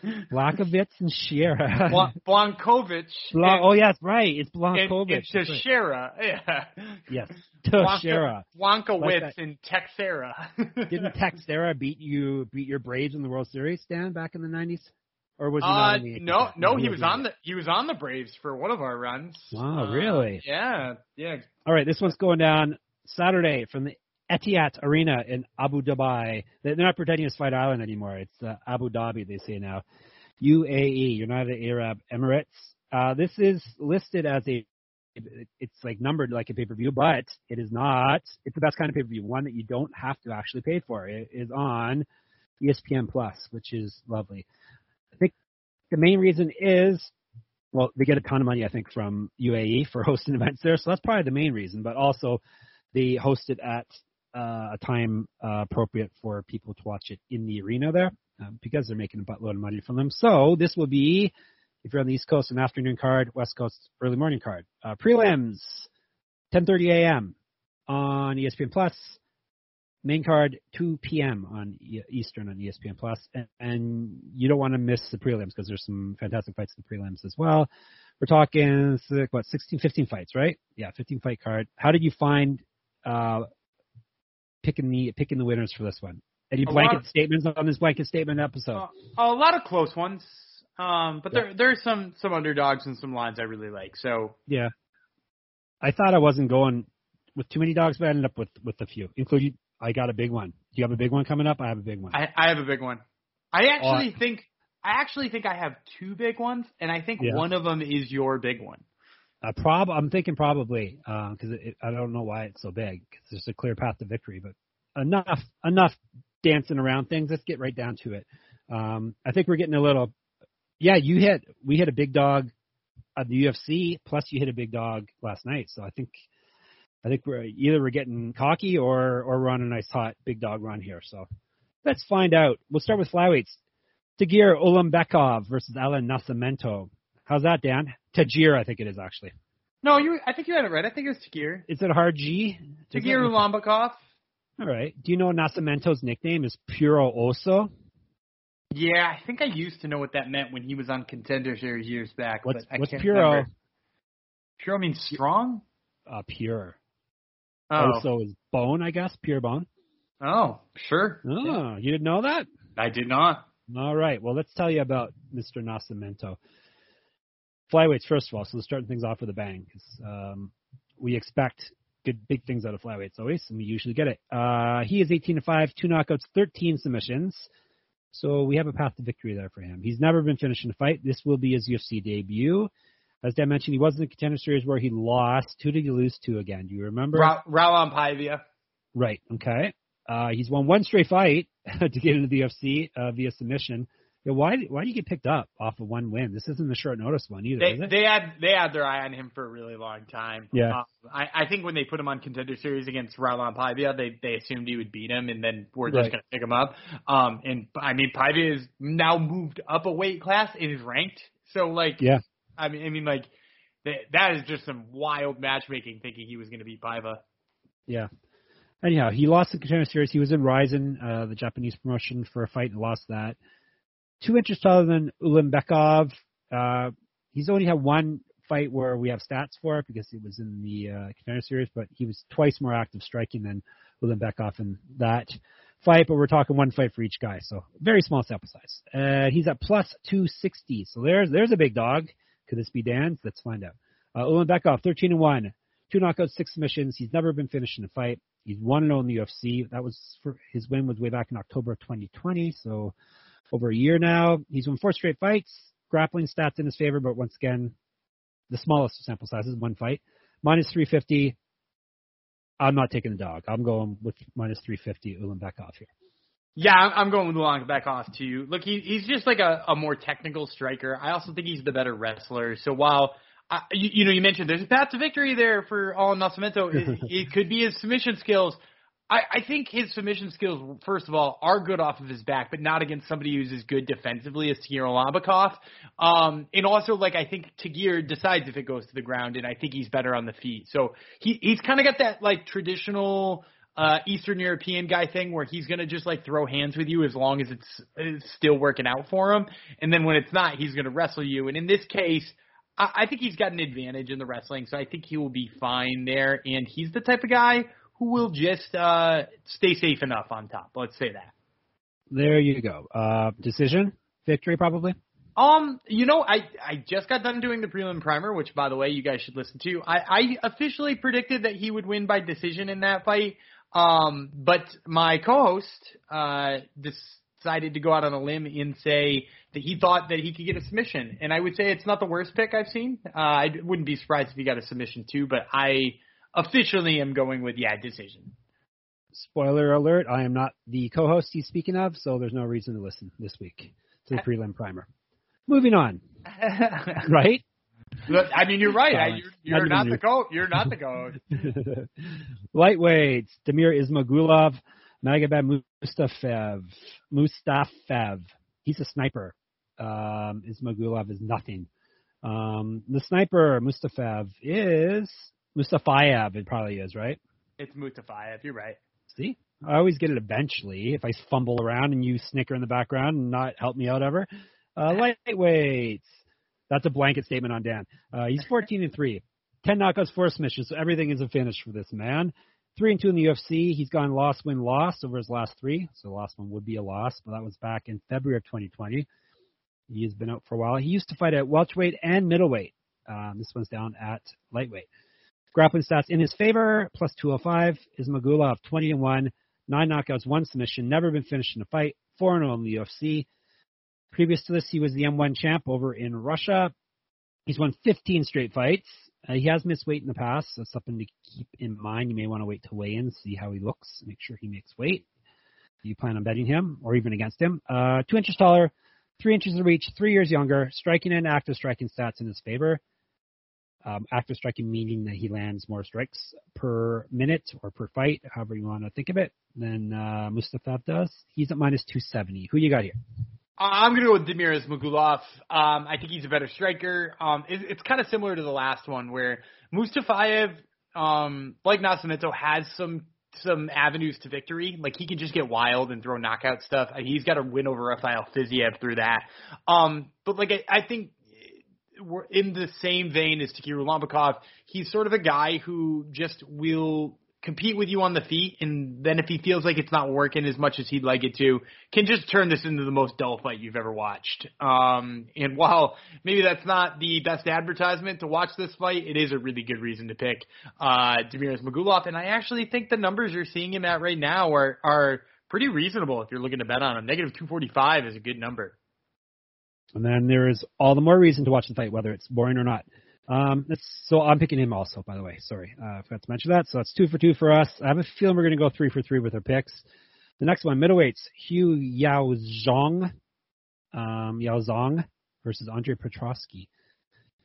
Blachowicz and Shiera. Blan- Blankovic. Bla- and- oh, yes, right. It's Blankovic. and Teixeira. Yeah. Yes. Blanca- Teixeira. Blankowitz Like and Texera. Didn't Texera beat you beat your Braves in the World Series, Dan, back in the nineties? Or was he Uh, not in the no, no, he was not. on the he was on the Braves for one of our runs. Wow, Uh, really? Yeah, yeah. All right, this one's going down Saturday from the Etihad Arena in Abu Dhabi. They're not pretending it's Fight Island anymore. It's uh, Abu Dhabi, they say now. UAE, United Arab Emirates. Uh, this is listed as a, it's like numbered like a pay-per-view, but it is not. It's the best kind of pay-per-view, one that you don't have to actually pay for. It is on ESPN Plus, which is lovely. I think the main reason is well, they get a ton of money, I think, from UAE for hosting events there. So that's probably the main reason. But also, they host it at uh, a time uh, appropriate for people to watch it in the arena there uh, because they're making a buttload of money from them. So this will be, if you're on the East Coast, an afternoon card, West Coast early morning card. Uh, prelims, 10:30 a.m. on ESPN Plus. Main card 2 p.m. on e- Eastern on ESPN Plus, and, and you don't want to miss the prelims because there's some fantastic fights in the prelims as well. We're talking what 16, 15 fights, right? Yeah, 15 fight card. How did you find uh, picking the picking the winners for this one? Any blanket lot- statements on this blanket statement episode? Uh, a lot of close ones, um, but there there's some some underdogs and some lines I really like. So Yeah. I thought I wasn't going with too many dogs, but I ended up with with a few, including I got a big one. Do you have a big one coming up? I have a big one. I, I have a big one. I actually think I actually think I have two big ones, and I think Yeah. one of them is your big one. Uh, prob I'm thinking probably because it, I don't know why it's so big because there's a clear path to victory, but enough enough dancing around things. Let's get right down to it. Um, I think we're getting a little. Yeah, you hit we hit a big dog at the UFC. Plus, you hit a big dog last night. So I think I think we're either we're getting cocky or or we're on a nice hot big dog run here. So let's find out. We'll start with flyweights. Tagir Ulanbekov versus Alan Nascimento. How's that, Dan? Tajir, I think it is actually. No, you. I think you had it right. I think it was Tagir. Is it a hard G? Tagir Ulanbekov. All right. Do you know Nascimento's nickname is Puro Oso? Yeah, I think I used to know what that meant when he was on Contender Series years back. What's but I what's can't Puro? remember. Puro means strong. Uh, pure. Oh, Oso is bone, I guess. Pure bone. oh, sure. Oh, you didn't know that? I did not. All right. Well, let's tell you about Mr. Nascimento. Flyweights, first of all. So starting things off with a bang. 'cause, um, we expect good, big things out of flyweights always, and we usually get it. Uh, he is 18 to 5, two knockouts, 13 submissions. So we have a path to victory there for him. He's never been finished in a fight. This will be his UFC debut. As Dan mentioned, he was in the contender series where he lost. Who did he lose to again? Do you remember? Ra- Raulian Paiva. Right. Okay. Uh, he's won one straight fight to get into the UFC uh, via submission. Yeah, why? Why do you get picked up off of one win? This isn't a short notice one either, They is it? they had they had their eye on him for a really long time. Yeah. Um, I, I think when they put him on contender series against Raulian Paiva, they they assumed he would beat him, and then we're just Right. gonna pick him up. Um, and I mean Paiva is now moved up a weight class and is ranked. So like, Yeah. I mean, I mean like. That, that is just some wild matchmaking, thinking he was going to beat Paiva. Yeah. Anyhow, he lost the contender series. He was in Rizin, uh, the Japanese promotion, for a fight and lost that. Two inches taller than Ulanbekov. Uh, he's only had one fight where we have stats for it because it was in the uh, contender series, but he was twice more active striking than Ulanbekov in that fight. But we're talking one fight for each guy, so very small sample size. Uh, he's at plus 260, so there's there's a big dog. Could this be Dan's? Let's find out. Uh, Ulanbekov, 13 and one, two knockouts, six submissions. He's never been finished in a fight. He's one and zero in the UFC. That was for his win was way back in October of 2020, so over a year now. He's won four straight fights. Grappling stats in his favor, but once again, the smallest sample size is one fight. Minus 350. I'm not taking the dog. I'm going with minus 350 Ulanbekov here. Yeah, I'm going with Long back off too. Look, he, he's just like a, a more technical striker. I also think he's the better wrestler. So while I, you, you know you mentioned there's a path to victory there for Alan Nascimento, it, it could be his submission skills. I, I think his submission skills, first of all, are good off of his back, but not against somebody who's as good defensively as Tagir Ulanbekov. Um, and also, like I think Tagir decides if it goes to the ground, and I think he's better on the feet. So he he's kind of got that like traditional uh, Eastern European guy thing where he's gonna just like throw hands with you as long as it's, it's still working out for him, and then when it's not, he's gonna wrestle you. And in this case, I, I think he's got an advantage in the wrestling, so I think he will be fine there. And he's the type of guy who will just uh, stay safe enough on top. Let's say that. There you go. Uh, decision, victory, probably. Um, you know, I I just got done doing the prelim primer, which by the way, you guys should listen to. I, I officially predicted that he would win by decision in that fight. Um, but my co-host uh decided to go out on a limb and say that he thought that he could get a submission, and I would say it's not the worst pick I've seen. Uh, I wouldn't be surprised if he got a submission too, but I officially am going with yeah decision. Spoiler alert, I am not the co-host he's speaking of, so there's no reason to listen this week to the prelim primer. Moving on, right? Look, I mean, you're right. I, you're you're Not the coach. You're not the coach. Lightweights, Damir Ismagulov, Magomed Mustafaev. Mustafaev. He's a sniper. Um, Ismagulov is nothing. Um, the sniper, Mustafaev, is Mustafaev. It probably is, right? It's Mustafayev. You're right. See? I always get it eventually if I fumble around and you snicker in the background and not help me out ever. Uh, lightweights. That's a blanket statement on Dan. Uh, he's 14 and 3. 10 knockouts, 4 submissions, so everything is a finish for this man. 3 and 2 in the UFC. He's gone loss, win, loss over his last three. So the last one would be a loss, but that was back in February of 2020. He has been out for a while. He used to fight at welterweight and middleweight. Um, this one's down at lightweight. Grappling stats in his favor, plus 205. is Ismagulov, 20 and 1, 9 knockouts, 1 submission, never been finished in a fight, 4 0 in the UFC. Previous to this, he was the M1 champ over in Russia. He's won 15 straight fights. Uh, he has missed weight in the past, so something to keep in mind. You may want to wait to weigh in, see how he looks, make sure he makes weight. You plan on betting him or even against him? Uh, two inches taller, three inches of reach, three years younger, striking and active striking stats in his favor. Um, active striking meaning that he lands more strikes per minute or per fight, however you want to think of it, than uh, Mustafa does. He's at minus 270. Who you got here? I'm going to go with Damir Ismagulov. Um, I think he's a better striker. Um, it, it's kind of similar to the last one where Mustafayev, um, like Nascimento, has some some avenues to victory. Like he can just get wild and throw knockout stuff. He's got a win over Rafael Fiziev through that. Um, but like I, I think we're in the same vein as Tagir Ulanbekov. He's sort of a guy who just will compete with you on the feet, and then if he feels like it's not working as much as he'd like it to, can just turn this into the most dull fight you've ever watched. Um, and while maybe that's not the best advertisement to watch this fight, it is a really good reason to pick uh, Damir Ismagulov. And I actually think the numbers you're seeing him at right now are are pretty reasonable if you're looking to bet on him. Negative 245 is a good number. And then there is all the more reason to watch the fight, whether it's boring or not. Um, that's, so I'm picking him also, by the way. Sorry, uh, I forgot to mention that. So that's two for two for us. I have a feeling we're going to go three for three with our picks. The next one, middleweights, Hugh Yao Zhong, um, Yaozong versus Andre Petroski.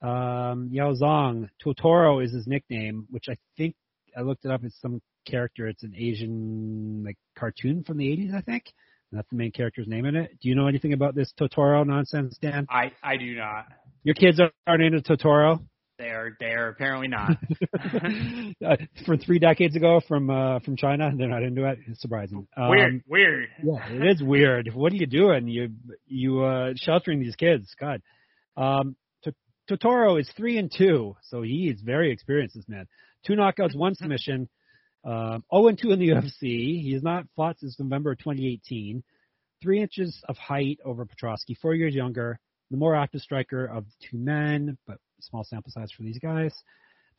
Um, Yaozong, Totoro is his nickname, which I think I looked it up. It's some character. It's an Asian like cartoon from the 80s, I think. That's the main character's name in it. Do you know anything about this Totoro nonsense, Dan? I I do not. Your kids aren't into Totoro? They're they're apparently not. uh, from three decades ago from uh, from China, they're not into it. It's surprising. Um, weird, weird. Yeah, it is weird. What are you doing? You you uh, sheltering these kids? God. Um, T- Totoro is three and two, so he is very experienced. This man, two knockouts, one submission. Um, 0 and 2 in the UFC. He has not fought since November of 2018. Three inches of height over Petroski, four years younger, the more active striker of the two men, but small sample size for these guys.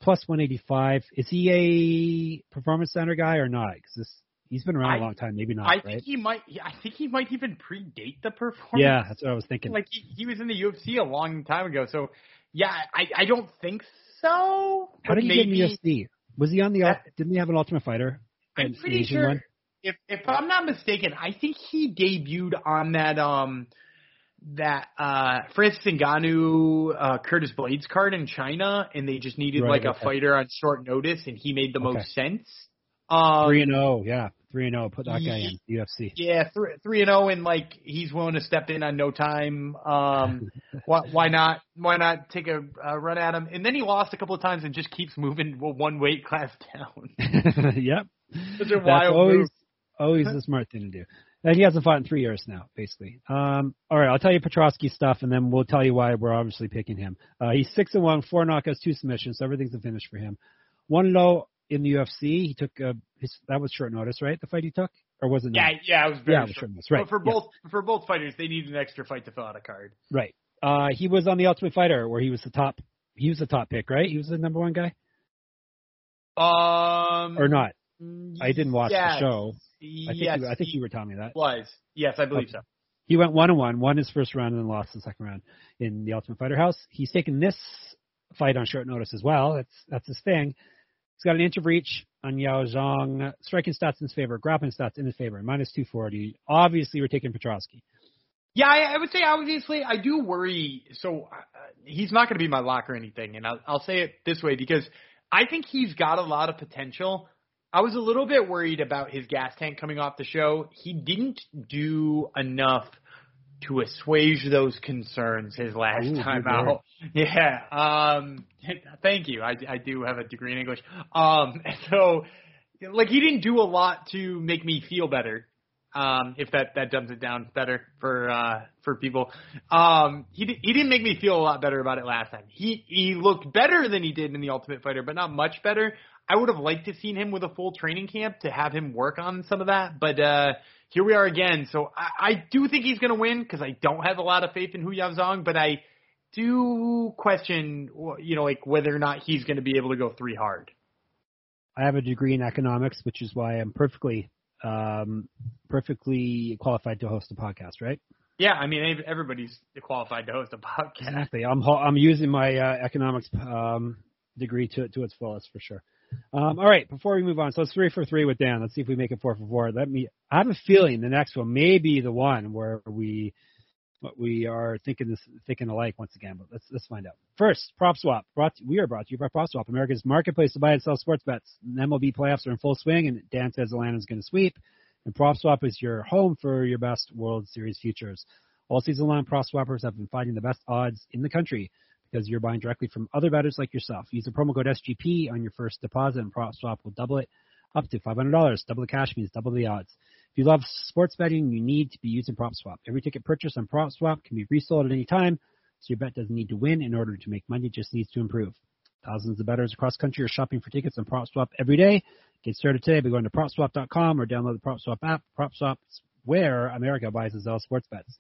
Plus 185. Is he a performance center guy or not? Because this he's been around I- a long time. Maybe not. I right? think he might. I think he might even predate the performance. Yeah, that's what I was thinking. like he, he was in the UFC a long time ago. So yeah, I I don't think so. How did he get in the UFC? Was he on the? That- Didn't he have an Ultimate Fighter? I'm pretty sure. one? If if I'm not mistaken, I think he debuted on that um that uh Francis Ngannou uh Curtis Blaydes card in China and they just needed Right, like a fighter on short notice and he made the Okay. most sense. Um Three and zero. Yeah, three and zero. Put that guy in UFC. Yeah, three three and zero, and like he's willing to step in on no time. Um, why why not? Why not take a, a run at him? And then he lost a couple of times and just keeps moving one weight class down. yep. A That's wild always move. always a smart thing to do. And he hasn't fought in three years now, basically. Um, all right, I'll tell you Petroski stuff, and then we'll tell you why we're obviously picking him. Uh, he's six and one, four knockouts, two submissions, so everything's a finish for him. One low in the UFC. He took uh, his that was short notice, right? The fight he took, or was it? Yeah, not? yeah, it was very yeah, short. short notice, right? But for yeah, both for both fighters, they need an extra fight to fill out a card. right. Uh, he was on the Ultimate Fighter, where he was the top. He was the top pick, right? He was the number one guy, Um, or not? I didn't watch yes. the show. I think yes, you, I think you were telling me that. was. Yes, I believe Okay. so. He went one and one, won his first round and then lost the second round in the Ultimate Fighter House. He's taken this fight on short notice as well. That's that's his thing. He's got an inch of reach on Yaozong. Striking stats in his favor, grappling stats in his favor, minus 240. Obviously, we're taking Petroski. Yeah, I, I would say obviously I do worry. So uh, he's not going to be my lock or anything, and I'll, I'll say it this way because I think he's got a lot of potential. I was a little bit worried about his gas tank coming off the show. He didn't do enough to assuage those concerns his last Ooh, time out. word. Yeah. Um thank you. I I do have a degree in English. Um so like he didn't do a lot to make me feel better. Um if that that dumbs it down better for uh for people. Um he di- he didn't make me feel a lot better about it last time. He he looked better than he did in the Ultimate Fighter, but not much better. I would have liked to seen him with a full training camp to have him work on some of that, but uh here we are again. So I, I do think he's going to win because I don't have a lot of faith in Hu Zhang, but I do question, you know, like whether or not he's going to be able to go three hard. I have a degree in economics, which is why I'm perfectly um, perfectly qualified to host a podcast, right? Yeah, I mean everybody's qualified to host a podcast. Exactly. I'm I'm using my uh, economics um, degree to to its fullest for sure. Um, all right, before we move on, so it's three for three with Dan. Let's see if we make it four for four. Let me. I have a feeling the next one may be the one where we we are thinking this thinking alike once again. But let's let's find out. First, prop swap. Brought to, we are brought to you by Prop Swap, America's marketplace to buy and sell sports bets. The MLB playoffs are in full swing, and Dan says Atlanta's going to sweep. And Prop Swap is your home for your best World Series futures. All season long, Prop Swappers have been finding the best odds in the country because you're buying directly from other bettors like yourself. Use the promo code SGP on your first deposit, and Prop Swap will double it up to $500. Double the cash means double the odds. If you love sports betting, you need to be using Prop Swap. Every ticket purchased on Prop Swap can be resold at any time, so your bet doesn't need to win in order to make money, it just needs to improve. Thousands of bettors across country are shopping for tickets on Prop Swap every day. Get started today by going to PropSwap.com or download the Prop Swap app. Prop Swap's where America buys and sells sports bets.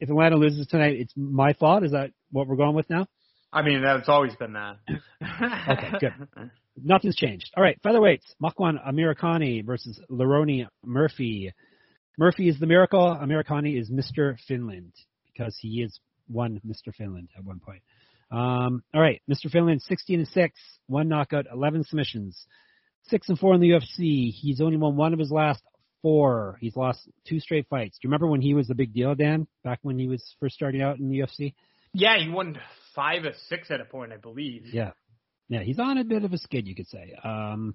If Atlanta loses tonight, it's my fault. Is that what we're going with now? I mean that's always been that. Okay, good. Nothing's changed. All right, featherweights. Makwan Amirkhani versus Lerone Murphy. Murphy is the miracle. Amirkhani is Mr. Finland because he is one Mr. Finland at one point. Um, all right, Mr. Finland, 16 and six, one knockout, 11 submissions, six and four in the UFC. He's only won one of his last four. He's lost two straight fights. Do you remember when he was the big deal, Dan? Back when he was first starting out in the UFC? yeah, he won five or six at a point, I believe. Yeah. Yeah, he's on a bit of a skid, you could say. Um,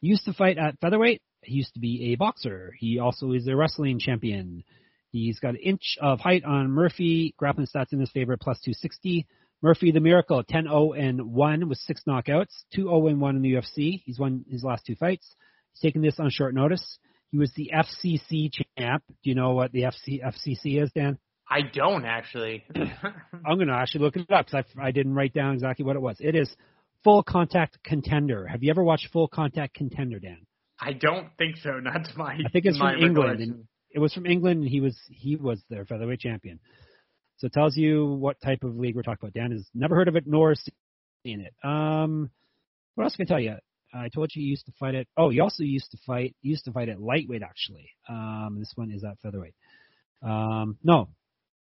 he used to fight at featherweight. He used to be a boxer. He also is a wrestling champion. He's got an inch of height on Murphy. Grappling stats in his favor, plus 260. Murphy, the miracle, 10-0 and 1 with six knockouts. 2-0 and 1 in the UFC. He's won his last two fights. He's taken this on short notice. He was the FCC champ. Do you know what the FC, FCC is, Dan? I don't actually. I'm going to actually look it up because I, I didn't write down exactly what it was. It is Full Contact Contender. Have you ever watched Full Contact Contender, Dan? I don't think so. Not to my. I think it's from England, and it was from England, and he was he was their featherweight champion. So it tells you what type of league we're talking about. Dan has never heard of it nor seen it. Um, what else can I tell you? I told you he used to fight at. Oh, he also used to fight. Used to fight at lightweight actually. Um, this one is at featherweight. Um, no,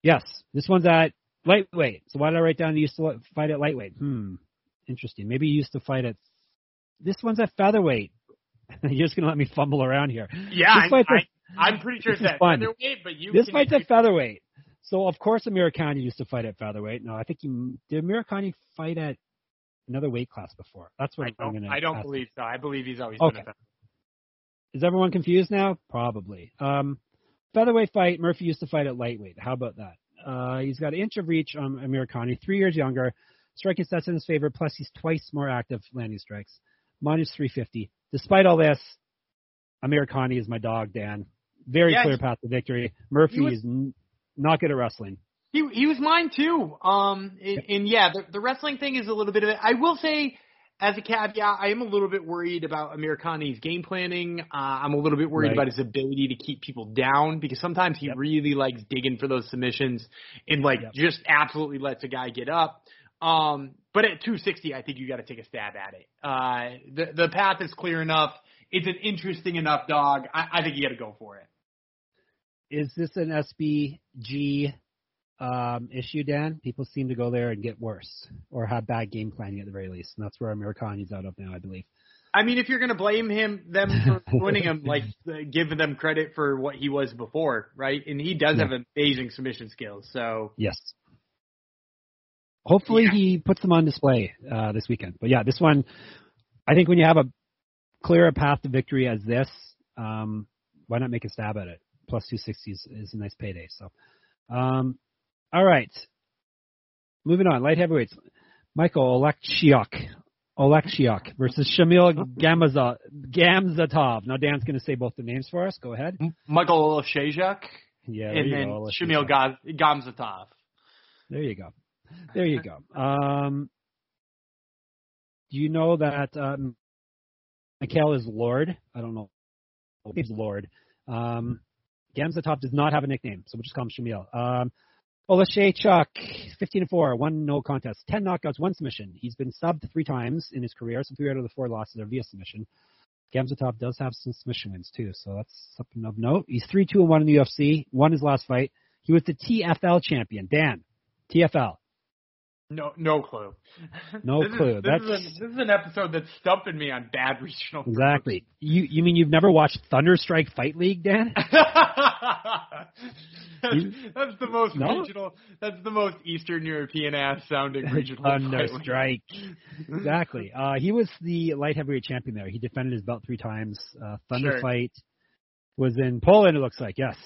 yes, this one's at lightweight. So why did I write down he used to fight at lightweight? Hmm, interesting. Maybe he used to fight at. This one's at featherweight. You're just gonna let me fumble around here. Yeah, This I, fight's I, I'm pretty sure it's at fun. featherweight, but you. This fight's at featherweight. So of course Amir Khan used to fight at featherweight. No, I think he did Amir Khan fight at another weight class before. That's what I am gonna. I don't believe so. I believe he's always Okay. been a featherweight. Is everyone confused now? Probably. Um, featherweight fight. Murphy used to fight at lightweight. How about that? Uh, he's got an inch of reach on Amir Khan. He's three years younger. Striking stats in his favor. Plus he's twice more active landing strikes. Minus 350. Despite all this, Amir Khan is my dog, Dan. Very clear path to victory. Murphy was- is n- not good at wrestling. He he was mine too. Um, and, and yeah, the, the wrestling thing is a little bit of it. I will say, as a caveat, I am a little bit worried about Amirkhani's game planning. Uh, I'm a little bit worried Right. about his ability to keep people down because sometimes he Yep. really likes digging for those submissions and like Yep. just absolutely lets a guy get up. Um, but at 260, I think you got to take a stab at it. Uh, the the path is clear enough. It's an interesting enough dog. I, I think you got to go for it. Is this an SBG um, issue, Dan? People seem to go there and get worse or have bad game planning at the very least, and that's where Amirkhani's out of now, I believe. I mean, if you're going to blame him, them for winning him, like give them credit for what he was before, right? And he does yeah. have amazing submission skills. So yes, hopefully yeah. he puts them on display uh, this weekend. But yeah, this one, I think when you have a clearer path to victory as this, um, why not make a stab at it? Plus 260 is, is a nice payday. So, um, all right, moving on. Light heavyweights. Michael Oleksiejczuk Oleksiejczuk versus Shamil Gamza, Gamzatov. Now Dan's going to say both the names for us. Go ahead. Michael Oleksiejczuk. Yeah, and then go, Shamil Gamzatov. There you go. There you go. Um, do you know that um, Mikhail is Lord? I don't know. He's Lord. Um, Gamzatov does not have a nickname, so we'll just call him Shamil. Um, Chuck, 15 and 4, one no contest, 10 knockouts, one submission. He's been subbed three times in his career, so three out of the four losses are via submission. Gamzatov does have some submission wins too, so that's something of note. He's 3 2 and 1 in the UFC, won his last fight. He was the TFL champion. Dan, TFL. No, no clue. No this clue. Is, That's this, is this is an episode that's stumping me on bad regional. Exactly. You you mean you've never watched Thunderstrike Fight League, Dan? that's, that's, the most no? regional. That's the most Eastern European ass sounding regional. Thunderstrike. exactly. Uh, he was the light heavyweight champion there. He defended his belt three times. Uh, Thunder sure. Fight was in Poland. It looks like yes.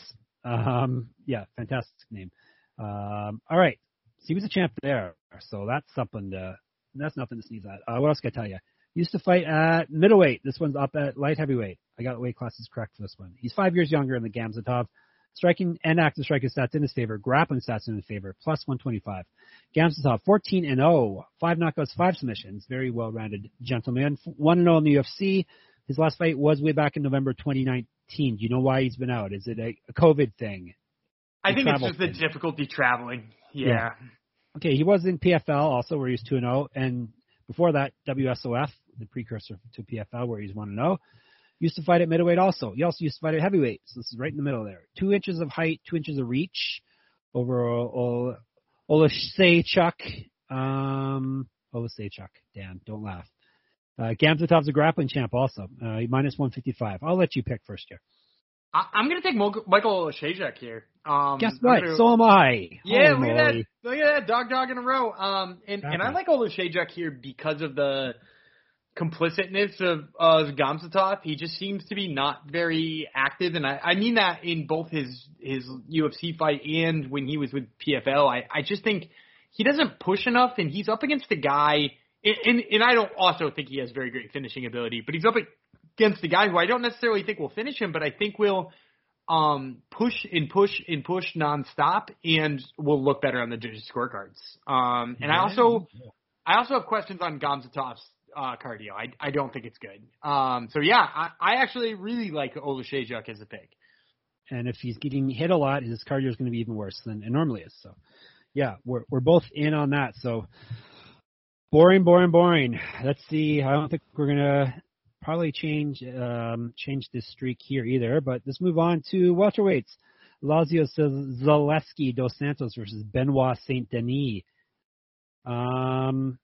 Um, yeah, fantastic name. Um, all right he was a champ there, so that's something to that's nothing to sneeze at. Uh, what else can I tell you? Used to fight at middleweight. This one's up at light heavyweight. I got weight classes correct for this one. He's five years younger than the Gamzatov. Striking and active striking stats in his favor. Grappling stats in his favor. Plus 125. Gamzatov 14 and 0. Five knockouts, five submissions. Very well-rounded gentleman. 1 and 0 in the UFC. His last fight was way back in November 2019. Do you know why he's been out? Is it a, a COVID thing? I think it's just thing? the difficulty traveling. Yeah. yeah. Okay, he was in PFL also, where he was two and zero, and before that, WSOF, the precursor to PFL, where he's one and zero. Oh. Used to fight at middleweight also. He also used to fight at heavyweight, so this is right in the middle there. Two inches of height, two inches of reach over Ol- Chuck. Um, Chuck. Dan, don't laugh. Uh, Gamzatov's a grappling champ also. Uh, minus 155. I'll let you pick first here. I, am going to take Michael Shajak here. Um, Guess what? Gonna, so am I. Yeah, look at that. Look at that dog dog in a row. Um, and, and I like Shajak here because of the complicitness of uh, Gamzatov. He just seems to be not very active, and I, I mean that in both his his UFC fight and when he was with PFL. I, I just think he doesn't push enough, and he's up against a guy. And, and, and I don't also think he has very great finishing ability, but he's up against the guy who I don't necessarily think will finish him, but I think will um, push and push and push nonstop and will look better on the judges' scorecards. Um, and I also I also have questions on Gamzatov's uh, cardio. I I don't think it's good. Um, so yeah, I, I actually really like Oleksiejczuk as a pick. And if he's getting hit a lot, his cardio is going to be even worse than it normally is. So yeah, we're we're both in on that. So boring, boring, boring. Let's see. I don't think we're gonna probably change um, change this streak here either. But let's move on to welterweights. Elizeu Zaleski dos Santos versus Benoit Saint Denis. Um,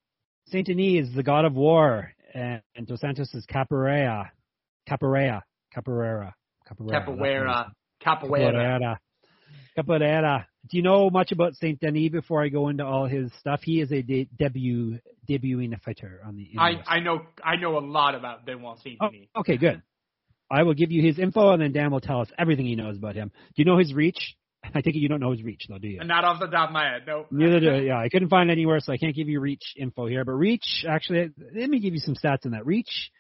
Saint Denis is the god of war, and, and dos Santos is Capoeira. Capoeira. Capoeira. Capoeira. Capoeira. Capoeira. Capoeira. Do you know much about Saint Denis before I go into all his stuff? He is a de- debut debuting fighter on the. I I know I know a lot about Benoit Saint oh, Denis. Oh, okay, good. I will give you his info, and then Dan will tell us everything he knows about him. Do you know his reach? I take it you don't know his reach, though, do you? Not off the top of my head, no. Neither do I. Yeah, I couldn't find anywhere, so I can't give you reach info here. But reach, actually, let me give you some stats on that. Reach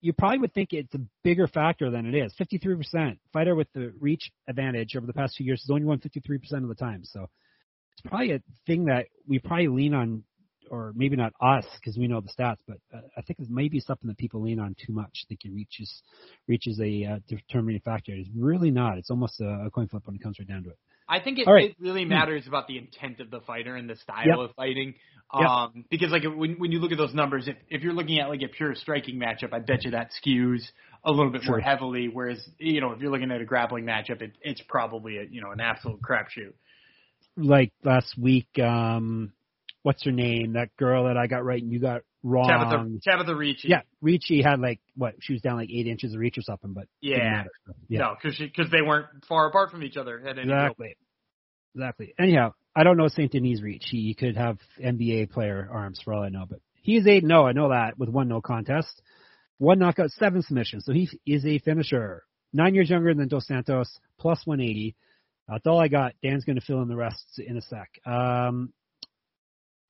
you probably would think it's a bigger factor than it is. 53%. Fighter with the reach advantage over the past few years has only won 53% of the time. So it's probably a thing that we probably lean on, or maybe not us because we know the stats, but uh, I think it may be something that people lean on too much. Thinking reach is, reach is a uh, determining factor. It's really not. It's almost a, a coin flip when it comes right down to it. I think it, right. it really hmm. matters about the intent of the fighter and the style yep. of fighting. Um, yep. because like when when you look at those numbers, if if you're looking at like a pure striking matchup, I bet you that skews a little bit sure. more heavily. Whereas you know if you're looking at a grappling matchup, it, it's probably a you know an absolute crapshoot. Like last week, um, what's her name? That girl that I got right and you got wrong. Tabitha, Tabitha Ricci. Yeah, Ricci had like what? She was down like eight inches of reach or something, but Yeah. yeah, No, because because they weren't far apart from each other at any exactly, exactly. Anyhow, I don't know Saint Denis' reach. He could have NBA player arms for all I know, but he is eight zero. I know that with one no contest, one knockout, seven submissions. So he is a finisher. Nine years younger than Dos Santos, plus 180. That's all I got. Dan's going to fill in the rest in a sec. Um,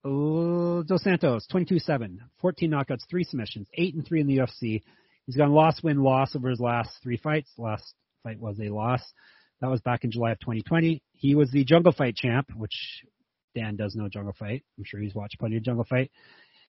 oh, Dos Santos, 22-7, 14 knockouts, three submissions, eight and three in the UFC. He's gone loss, win, loss over his last three fights. Last fight was a loss. That was back in July of 2020. He was the Jungle Fight champ, which Dan does know Jungle Fight. I'm sure he's watched plenty of Jungle Fight.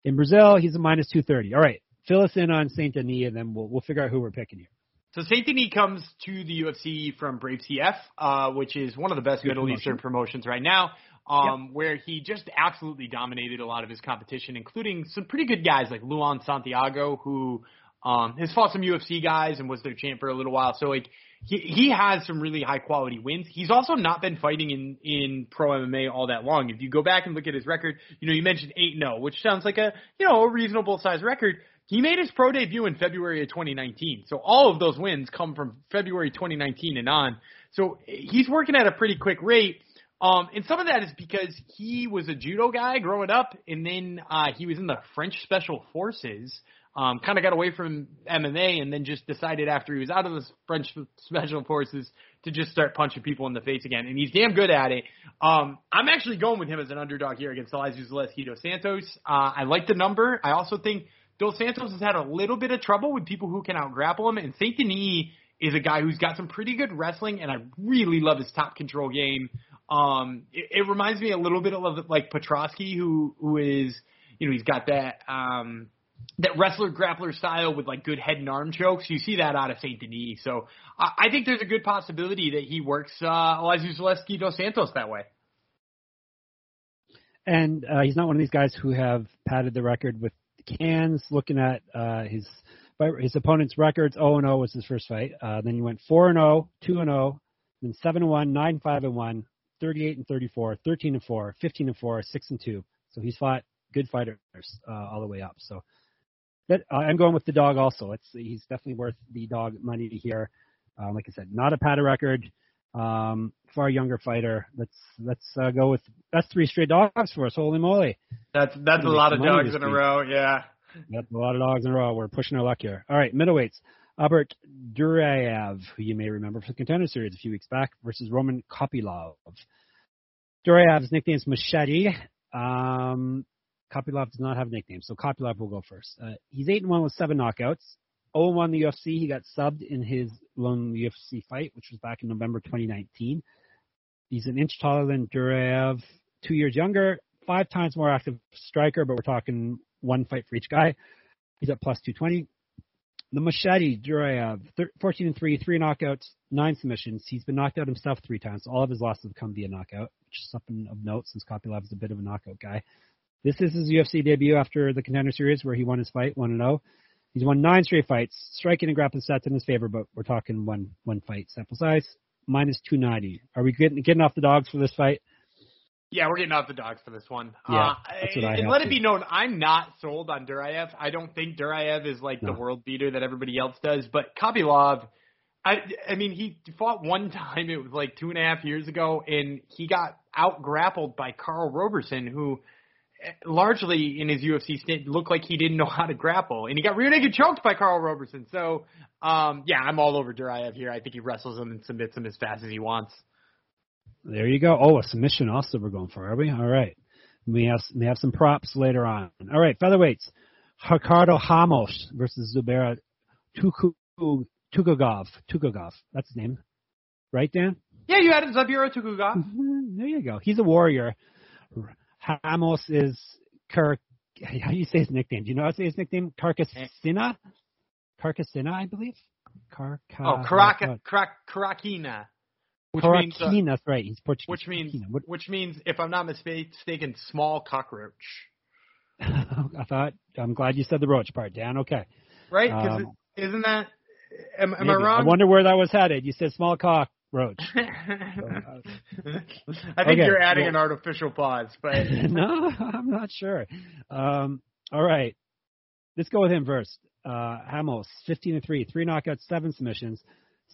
In Brazil, he's a minus 230. All right, fill us in on Saint Denis, and then we'll we'll figure out who we're picking here. So Saint Denis comes to the UFC from Brave CF, uh, which is one of the best Good Middle promotion. Eastern promotions right now. Um, where he just absolutely dominated a lot of his competition, including some pretty good guys like Luan Santiago, who um, has fought some UFC guys and was their champ for a little while. So like he he has some really high quality wins. He's also not been fighting in in pro MMA all that long. If you go back and look at his record, you know you mentioned eight zero, which sounds like a you know a reasonable size record. He made his pro debut in February of 2019. So all of those wins come from February 2019 and on. So he's working at a pretty quick rate. Um, and some of that is because he was a judo guy growing up, and then uh, he was in the French Special Forces. Um, kind of got away from MMA, and then just decided after he was out of the French Special Forces to just start punching people in the face again. And he's damn good at it. Um, I'm actually going with him as an underdog here against Elias Zaleski dos Santos. Uh, I like the number. I also think Dos Santos has had a little bit of trouble with people who can out grapple him, and Saint Denis is a guy who's got some pretty good wrestling, and I really love his top control game. Um, it, it reminds me a little bit of like Petroski, who who is you know he's got that um that wrestler grappler style with like good head and arm chokes. You see that out of Saint Denis, so I, I think there's a good possibility that he works uh, Elias Zaleski dos Santos that way. And uh, he's not one of these guys who have padded the record with cans. Looking at uh, his his opponent's records, 0 and 0 was his first fight. Uh, then he went 4 and 0, 2 and 0, then 7 and 1, 9 5 and 1, 38 and 34, 13 and 4, 15 and 4, 6 and 2. So he's fought good fighters uh, all the way up. So that uh, I'm going with the dog also. It's he's definitely worth the dog money to hear. Uh, like I said, not a padded record. Um, far younger fighter. Let's let's uh, go with that's three straight dogs for us. Holy moly! That's that's a lot of dogs in a row. Yeah. That's a lot of dogs in a row. We're pushing our luck here. All right, middleweights. Albert Duraev, who you may remember from the Contender Series a few weeks back, versus Roman Kopylov. Duraev's nickname is Machete. Um, Kopylov does not have a nickname, so Kopylov will go first. Uh, he's 8 and 1 with 7 knockouts. 0 1 the UFC. He got subbed in his lone UFC fight, which was back in November 2019. He's an inch taller than Duraev, two years younger, five times more active striker, but we're talking one fight for each guy. He's at plus 220. The Machete, Duraev, 14 and 3, three knockouts, nine submissions. He's been knocked out himself three times. So All of his losses have come via knockout, which is something of note since Kopylov is a bit of a knockout guy. This is his UFC debut after the Contender Series where he won his fight, 1 0. He's won nine straight fights, striking and grappling stats in his favor, but we're talking one one fight sample size. Minus 290. Are we getting getting off the dogs for this fight? Yeah, we're getting off the dogs for this one. Yeah, uh, that's what I and let it be known, I'm not sold on Duraev. I don't think Duraev is like the world beater that everybody else does. But Kopylov, I, I mean, he fought one time. It was like two and a half years ago, and he got out grappled by Karl Roberson, who largely in his UFC stint looked like he didn't know how to grapple, and he got rear naked choked by Karl Roberson. So, um, yeah, I'm all over Duraev here. I think he wrestles him and submits him as fast as he wants. There you go. Oh, a submission also we're going for, are we? All right. We have we have some props later on. All right, featherweights. Ricardo Ramos versus Tuku Tukhugov. Tukhugov. That's his name. Right, Dan? Yeah, you had Zabiro Tukuga. Mhm, There you go. He's a warrior. Ramos is Kirk. How do you say his nickname? Do you know how to say his nickname? Carcassina? Carcassina, I believe. Carca. Oh, Karaka, Karak, Karakina. Which means, uh, that's right. He's Portuguese. which means, What, which means, if I'm not mistaken, small cockroach. I thought. I'm glad you said the roach part, Dan. Okay. Right? Because Um, isn't that? Am, am I wrong? I wonder where that was headed. You said small cock roach. I think Okay, you're adding well- an artificial pause, but no, I'm not sure. Um, all right. let's go with him first. Uh, Ramos, 15 and three, three knockouts, seven submissions,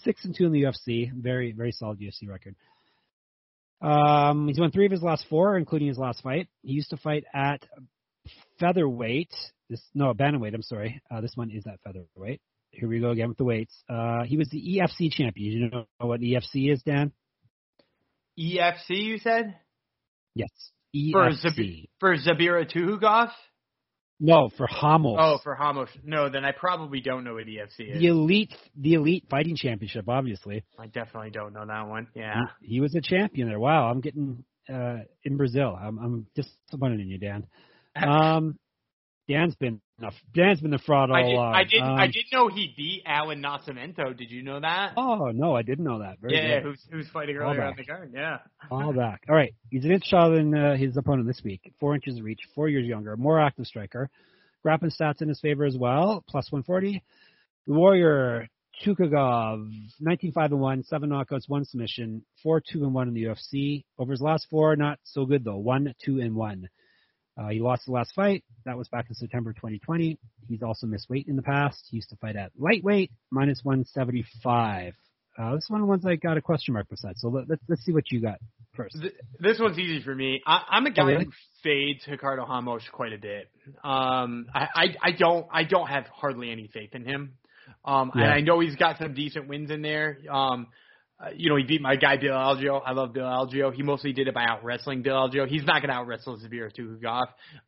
six and two in the UFC. Very, very solid UFC record. Um, he's won three of his last four, including his last fight. He used to fight at featherweight. This no bantamweight. I'm sorry. Uh, this one is at featherweight. Here we go again with the weights. Uh, he was the EFC champion. You know what EFC is, Dan? EFC, you said? Yes. For, EFC. Zab- for Zabira Tukhugov? no, for Ramos. Oh, for Hamos. No, then I probably don't know what EFC is. the elite, the elite fighting championship. Obviously, I definitely don't know that one. Yeah. he, he was a champion there. Wow, I'm getting uh, in Brazil. I'm, I'm disappointed in you, Dan. Um, Dan's been Dan's been the fraud all I, did, along. I didn't. I Um, didn't know he beat Alan Nascimento. Did you know that? Oh no, I didn't know that. Very yeah, who's who's fighting All earlier on the card? Yeah. All back. All right. He's an inch taller than uh, his opponent this week. Four inches of reach, four years younger, more active striker. Grappling stats in his favor as well, plus 140. The Warrior, Chukagov, 19 5 and 1, seven knockouts, one submission, 4 2 and 1 in the UFC. Over his last four, not so good though, 1 2 and 1. Uh, he lost the last fight. That was back in September 2020. He's also missed weight in the past. He used to fight at lightweight, minus 175. Uh, this one one's I got a question mark beside. So let, let's let's see what you got first. Th- This one's easy for me. I, I'm a guy Oh, really? who fades Ricardo Hamos quite a bit. Um, I, I I don't I don't have hardly any faith in him. Um, and I know he's got some decent wins in there. Um, uh, you know, he beat my guy Bill Algeo. I love Bill Algeo. He mostly did it by out wrestling Bill Algeo. He's not going to out wrestle Zabir Tukhugov.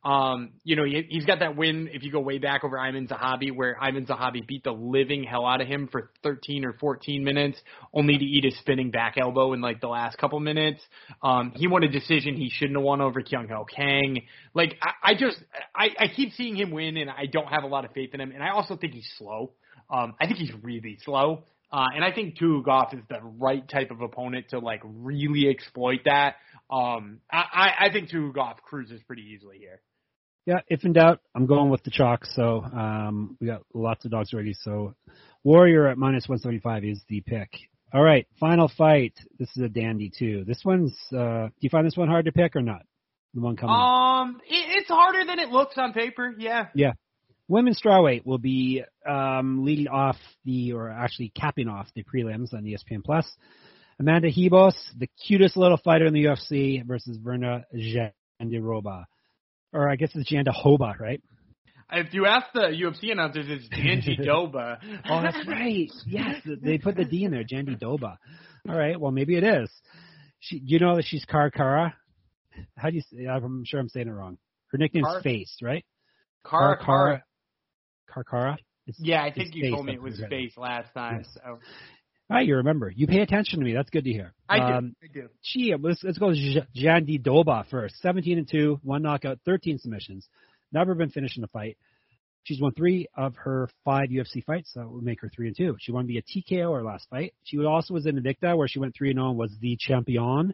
Um, you know, he, he's got that win if you go way back over Aiemann Zahabi, where Aiemann Zahabi beat the living hell out of him for 13 or 14 minutes, only to eat his spinning back elbow in like the last couple minutes. Um, he won a decision he shouldn't have won over Kyung Ho Kang. Like, I, I just, I, I keep seeing him win, and I don't have a lot of faith in him. And I also think he's slow. Um, I think he's really slow. Uh, and I think Tukhugov is the right type of opponent to like really exploit that. Um, I, I, I think Tukhugov cruises pretty easily here. Yeah, if in doubt, I'm going with the chalk. So um, we got lots of dogs ready. So Warrior at minus 175 is the pick. All right, final fight. This is a dandy too. This one's. Uh, do you find this one hard to pick or not? The one coming. Um, it, it's harder than it looks on paper. Yeah. Yeah. Women's strawweight will be um, leading off the, or actually capping off the prelims on ESPN Plus. Amanda Ribas, the cutest little fighter in the UFC, versus Virna Jandiroba. Or I guess it's Jandiroba, right? If you ask the UFC announcers, it's Janji Doba. Oh, that's right. Yes, they put the D in there, Jandy Doba. All right, well maybe it is. She, you know that she's Karkara? How do you? say I'm sure I'm saying it wrong. Her nickname's Kar- Face, right? Kara, Kara. It's, Yeah, I think you told me it was what I read. space last time. Yes. So Ah, you remember. You pay attention to me. That's good to hear. I do. Um, I do. She, let's, let's go with J- Jandy Doba first. 17 and 2, one knockout, 13 submissions. Never been finished in a fight. She's won three of her five UFC fights, so that would make her three and two. She won via TKO her last fight. She also was in Invicta, where she went three and zero and was the champion.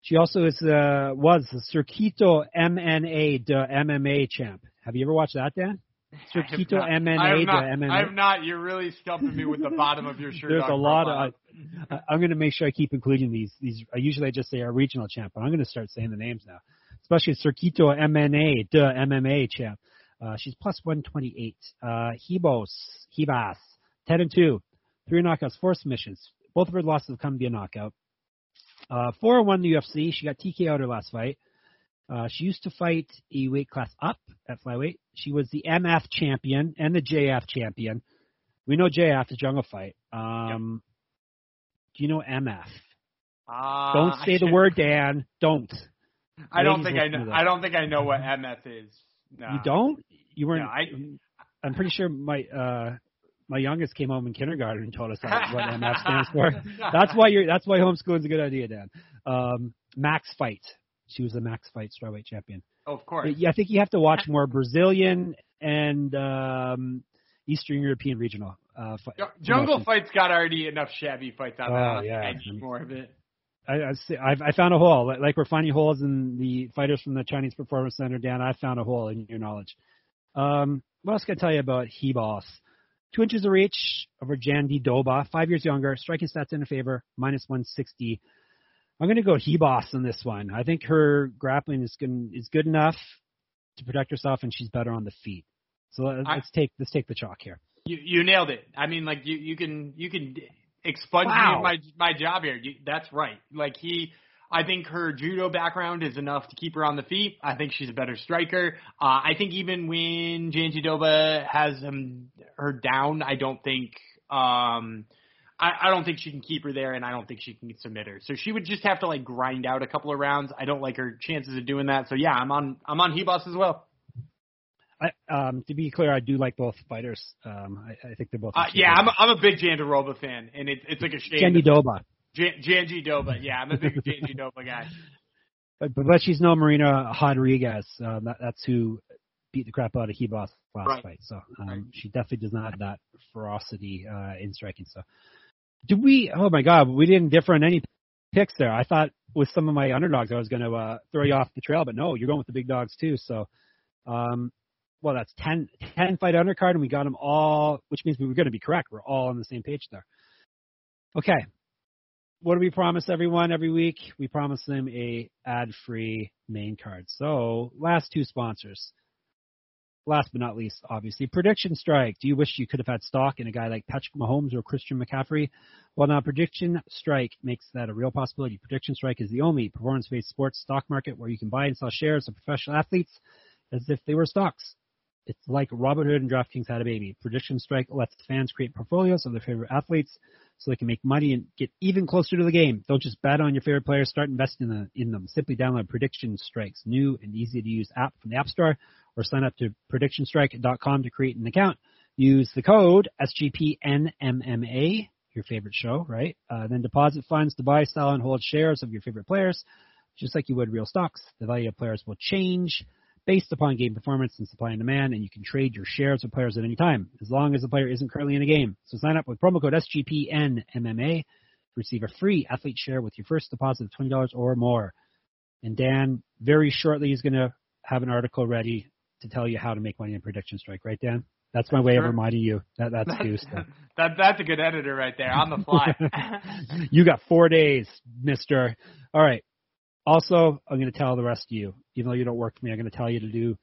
She also is uh, was the Circuito MNA de MMA champ. Have you ever watched that, Dan? I have Circuito not- MNA have de not, MMA. I have not. You're really stumping me with the bottom of your shirt. There's a lot of. I, I'm going to make sure I keep including these. These I usually I just say our regional champ, but I'm going to start saying the names now. Especially Circuito MNA, de MMA champ. Uh, she's plus 128. Uh, Ribas, Ribas, 10 and 2, three knockouts, four submissions. Both of her losses have come via knockout. Uh, 4 1 in the UFC. She got TKO'd her last fight. Uh, she used to fight a weight class up at flyweight. She was the MF champion and the JF champion. We know JF, the jungle fight. Um, Do you know MF? Uh, Don't I say the should- word, Dan. Don't. I don't think I know. I don't think I know what MF is. No. You don't? You weren't. No, I- I'm pretty sure my uh my youngest came home in kindergarten and told us what MF stands for. That's why you're. That's why homeschooling's a good idea, Dan. Um, Max Fight. She was the Max Fight strawweight champion. Oh, Of course. Yeah, I think you have to watch more Brazilian and um, Eastern European regional. Uh, fi- Ju- Jungle. Fight's got already enough shabby fights on Oh, that. yeah. I need more of it. I, I've, I found a hole. Like, we're finding holes in the fighters from the Chinese Performance Center, Dan. I found a hole in your knowledge. Um, what else can I tell you about Ribas? Two inches of reach over Jandy Doba, five years younger, striking stats in favor, minus 160. I'm going to go Ribas on this one. I think her grappling is good, is good enough to protect herself, and she's better on the feet. So let's I- take let's take the chalk here. You you nailed it. I mean, like you you can you can expunge Wow. my my job here. You, that's right. Like he. I think her judo background is enough to keep her on the feet. I think she's a better striker. Uh, I think even when Janji Doba has him, her down, I don't think um, I, I don't think she can keep her there, and I don't think she can submit her. So she would just have to like grind out a couple of rounds. I don't like her chances of doing that. So yeah, I'm on I'm on Ribas as well. I, um, to be clear, I do like both fighters. Um, I, I think they're both. Uh, yeah, I'm a, I'm a big Jandiroba fan, and it, it's like a shame. Jandy Doba, Jan- Janji Doba, yeah, I'm a big Janji Doba guy. but, but but she's no Marina Rodriguez. Um, that, that's who beat the crap out of Hebos last Right. fight. So um, Right. she definitely does not have that ferocity uh, in striking. So, did we? Oh my God, we didn't differ on any picks there. I thought with some of my underdogs, I was going to uh, throw you off the trail, but no, you're going with the big dogs too. So, um, well, that's 10, 10 fight undercard, and we got them all, which means we were going to be correct. We're all on the same page there. Okay. What do we promise everyone every week? We promise them a ad-free main card. So, last two sponsors. Last but not least, obviously, Prediction Strike. Do you wish you could have had stock in a guy like Patrick Mahomes or Christian McCaffrey? Well, now Prediction Strike makes that a real possibility. Prediction Strike is the only performance-based sports stock market where you can buy and sell shares of professional athletes as if they were stocks. It's like Robinhood and DraftKings had a baby. Prediction Strike lets fans create portfolios of their favorite athletes so they can make money and get even closer to the game. Don't just bet on your favorite players, start investing in, the, in them. Simply download Prediction Strike's new and easy to use app from the App Store or sign up to predictionstrike.com to create an account. Use the code SGPNMMA, your favorite show, right? Uh, then deposit funds to buy, sell, and hold shares of your favorite players, just like you would real stocks. The value of players will change based upon game performance and supply and demand, and you can trade your shares of players at any time, as long as the player isn't currently in a game. So sign up with promo code SGPNMMA to receive a free athlete share with your first deposit of $20 or more. And Dan, very shortly, is going to have an article ready to tell you how to make money in Prediction Strike, right, Dan? That's my way of reminding you that that's stuff. that that's a good editor right there on the fly. you got four days, mister. All right. Also, I'm going to tell the rest of you, even though you don't work for me, I'm going to tell you to do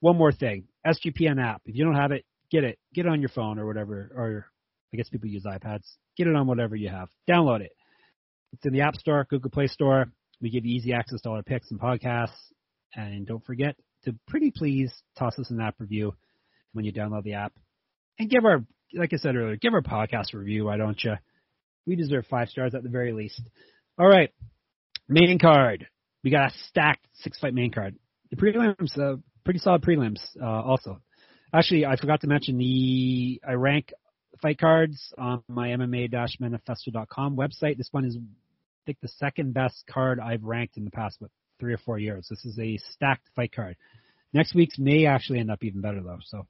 one more thing. SGPN app. If you don't have it, get it. Get it on your phone or whatever. Or I guess people use iPads. Get it on whatever you have. Download it. It's in the App Store, Google Play Store. We give you easy access to all our picks and podcasts. And don't forget to pretty please toss us an app review when you download the app. And give our, like I said earlier, give our podcast a review, why don't you? We deserve five stars at the very least. All right. Main card. We got a stacked six fight main card. The prelims, uh, pretty solid prelims, uh, also. Actually, I forgot to mention the, I rank fight cards on my MMA-manifesto.com website. This one is, I think, the second best card I've ranked in the past, what, three or four years. This is a stacked fight card. Next week's may actually end up even better though. So,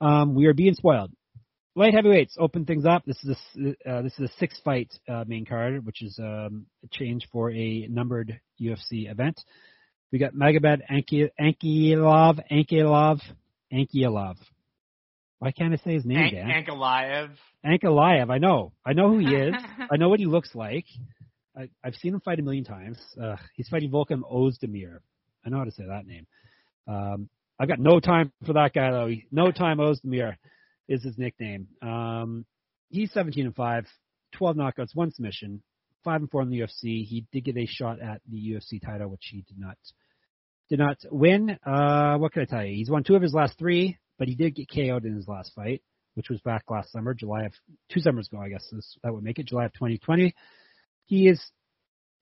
um, we are being spoiled. Light heavyweights open things up. This is a uh, this is a six fight uh, main card, which is um, a change for a numbered UFC event. We got Magomed Anki- Ankilov, Ankilov, Ankilov. Why can't I say his name, Dan? Ankalaev. Ankalaev. I know. I know who he is. I know what he looks like. I, I've seen him fight a million times. Uh, he's fighting Volkan Ozdemir. I know how to say that name. Um, I've got no time for that guy though. No time Ozdemir is his nickname. Um, he's 17 and 5, 12 knockouts, one submission, 5 and 4 in the UFC. He did get a shot at the UFC title, which he did not did not win. Uh, what can I tell you? He's won two of his last three, but he did get KO'd in his last fight, which was back last summer, July of two summers ago, I guess this, that would make it July of 2020. He is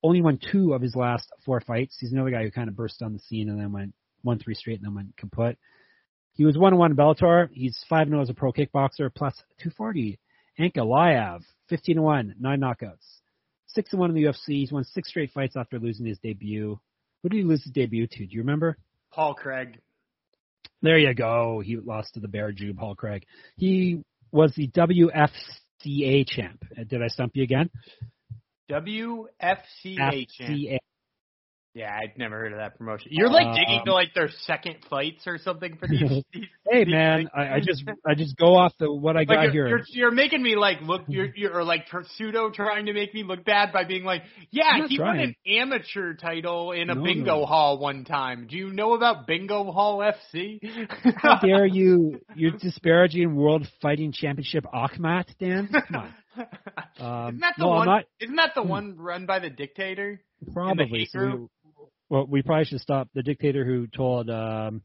only won two of his last four fights. He's another guy who kind of burst on the scene and then went one three straight and then went kaput. He was one one in Bellator. He's 5 0 as a pro kickboxer, plus two forty. Ankalaev, fifteen to one, nine knockouts, six and one in the UFC. He's won six straight fights after losing his debut. Who did he lose his debut to? Do you remember? Paul Craig. There you go. He lost to the Bear Jew, Paul Craig. He was the WFCA champ. Uh, Did I stump you again? WFCA champ. Yeah, I'd never heard of that promotion. You're like digging Um, to like their second fights or something for these. these Hey these man. I, I just I just go off the what I got you're, here. you're you're making me like look you're you're or, like pseudo trying to make me look bad by being like yeah he won an amateur title in a No, bingo no. hall one time. Do you know about Bingo Hall FC? How dare you? You're disparaging World Fighting Championship Akhmat, Dan. Come on. Um, Isn't that the no, one? not. Isn't that the Hmm. one run by the dictator? Probably. hate So group? we, well, we probably should stop the dictator who told um,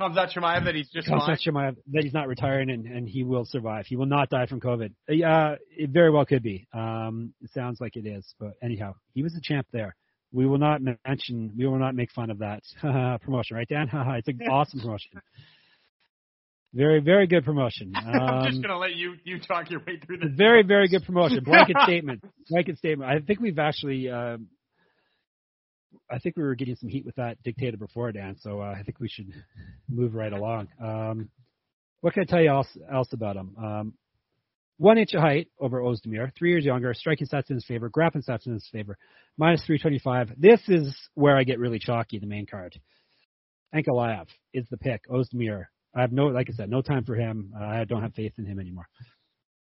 Hamzat Chimaev that he's just fine. Chimaev that he's not retiring and, and he will survive. He will not die from COVID. Uh, it very well could be. Um, it sounds like it is. But anyhow, he was a champ there. We will not mention. We will not make fun of that promotion, right, Dan? it's an awesome promotion. Very, very good promotion. I'm just Um, gonna let you you talk your way through this. very, very good promotion. Blanket statement. Blanket statement. I think we've actually. Um, I think we were getting some heat with that dictator before, Dan. So uh, I think we should move right along. Um, what can I tell you else, else about him? Um, one inch of height over Ozdemir, three years younger, striking stats in his favor, grappling stats in his favor, minus 325. This is where I get really chalky, the main card. Ankalaev is the pick. Ozdemir. I have no, like I said, no time for him. Uh, I don't have faith in him anymore.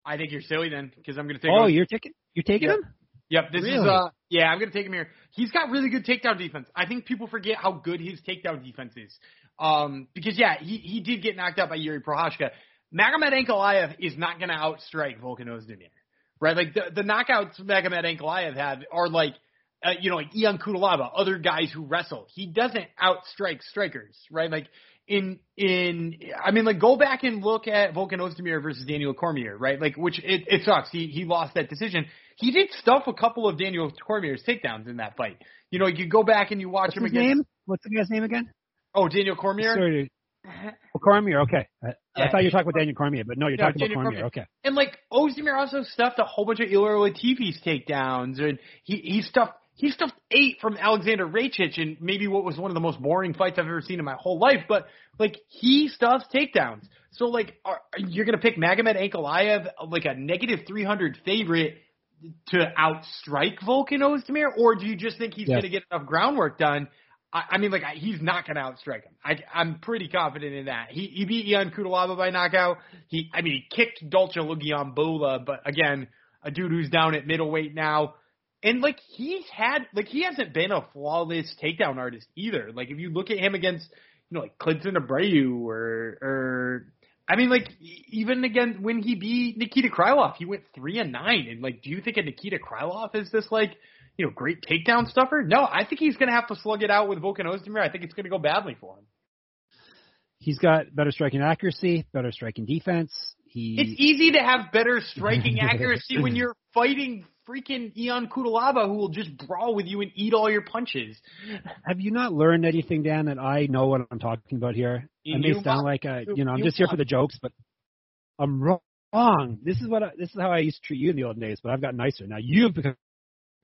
I think you're silly then because I'm gonna take. Oh, Oz- you're taking, you're taking Yeah. him? Yep, this is Really? uh yeah, I'm gonna take him here. He's got really good takedown defense. I think people forget how good his takedown defense is. Um because yeah, he he did get knocked out by Jiri Prochazka. Magomed Ankalaev is not gonna outstrike Volkan Ozdemir. Right? Like the the knockouts Magomed Ankalaev had are like uh, you know, like Ion Cutelaba, other guys who wrestle. He doesn't outstrike strikers, right? Like in in I mean like go back and look at Volkan Ozdemir versus Daniel Cormier, right? Like which it, it sucks. He he lost that decision. He did stuff a couple of Daniel Cormier's takedowns in that fight. You know, you go back and you watch What's him his against name? What's the guy's name again? Oh, Daniel Cormier. Sorry. Uh-huh. Oh, Cormier. Okay. I, I thought you were talking about Daniel Cormier, but no, you're No, talking Daniel about Cormier. Cormier. Okay. And like Ozdemir also stuffed a whole bunch of Ilir Latifi's takedowns, and he he stuffed he stuffed eight from Aleksandar Rakic, and maybe what was one of the most boring fights I've ever seen in my whole life. But like he stuffs takedowns. So like, are, you're gonna pick Magomed Ankalaev like a negative three hundred favorite to outstrike Volkan Ozdemir, or do you just think he's Yes. gonna get enough groundwork done? I, I mean, like I- he's not going to outstrike him. I, I'm pretty confident in that. He, he beat Ion Cutelaba by knockout. He, I mean, he kicked Dalcha Lungiambula, but again, a dude who's down at middleweight now. And like he's had, like he hasn't been a flawless takedown artist either. Like if you look at him against, you know, like Klidson Abreu or, or I mean, like even again when he beat Nikita Krylov, he went three and nine. And like, do you think a Nikita Krylov is this like, you know, great takedown stuffer? No, I think he's going to have to slug it out with Volkan Ozdemir. I think it's going to go badly for him. He's got better striking accuracy, better striking defense. He... It's easy to have better striking accuracy when you're fighting freaking Ion Cutelaba, who will just brawl with you and eat all your punches. have you not learned anything, Dan? That I know what I'm talking about here. You I may sound like a, you know, I'm you just here for the jokes, but I'm wrong. This is what I, this is how I used to treat you in the olden days, but I've gotten nicer. Now you've become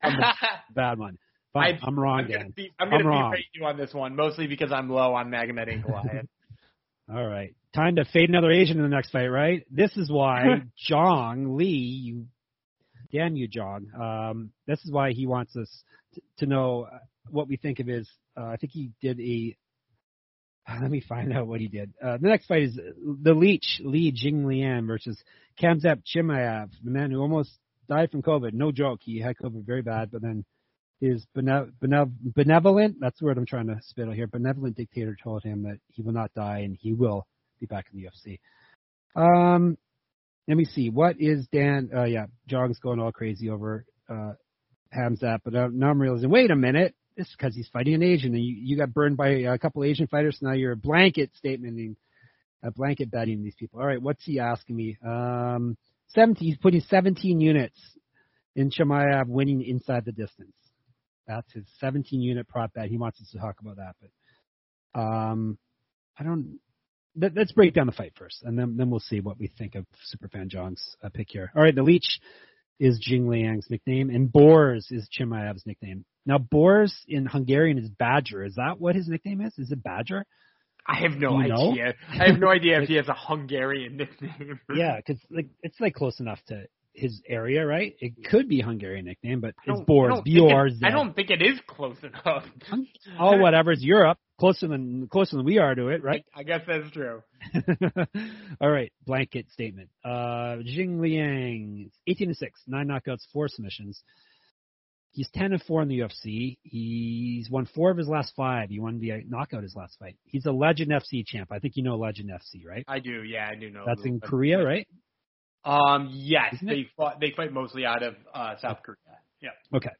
a bad one. Fine, I- I'm wrong, I'm Dan. be, I'm I'm wrong. you on this one, mostly because I'm low on Magomed Ankalaev. All right. Time to fade another Asian in the next fight, right? This is why Jong Lee, you damn you, Jong. Um, this is why he wants us to, know uh, what we think of his. Uh, I think he did a. Let me find out what he did. Uh, the next fight is the Leech Li Jingliang versus Khamzat Chimaev, the man who almost died from COVID. No joke, he had COVID very bad, but then his benev- benev- benevolent, that's the word I'm trying to spit out here, benevolent dictator told him that he will not die and he will be back in the UFC. Um, let me see. What is Dan? Uh, yeah, Jong's going all crazy over uh, Hamzat, but uh, now I'm realizing, wait a minute, this is because he's fighting an Asian and you, you got burned by a couple Asian fighters, so now you're a blanket statementing, a blanket betting these people. All right, what's he asking me? Um, 17, he's putting 17 units in Chimaev winning inside the distance. That's his 17 unit prop bet. He wants us to talk about that, but um, I don't. Let, let's break down the fight first, and then then we'll see what we think of Superfan John's uh, pick here. All right, the Leech is Jing Liang's nickname, and Borz is Chimaev's nickname. Now, Borz in Hungarian is Badger. Is that what his nickname is? Is it Badger? I have no You know? idea. I have no idea if he has a Hungarian nickname. Yeah, because like it's like close enough to his area, right? It could be Hungarian nickname, but it's don't- I don't think it- I don't think it is close enough. Oh, whatever. It's Europe, closer than closer than we are to it, right? I guess that's true. All right, blanket statement. Uh, Jing Liang, 18 and six, nine knockouts, four submissions. He's 10 and four in the UFC. He's won four of his last five. He won the knockout his last fight. He's a Legend FC champ. I think you know Legend FC, right? I do. Yeah, I do know. That's in Korea, right? Um, yes, Isn't they fought, they fight mostly out of uh, South Korea. Yeah. Okay.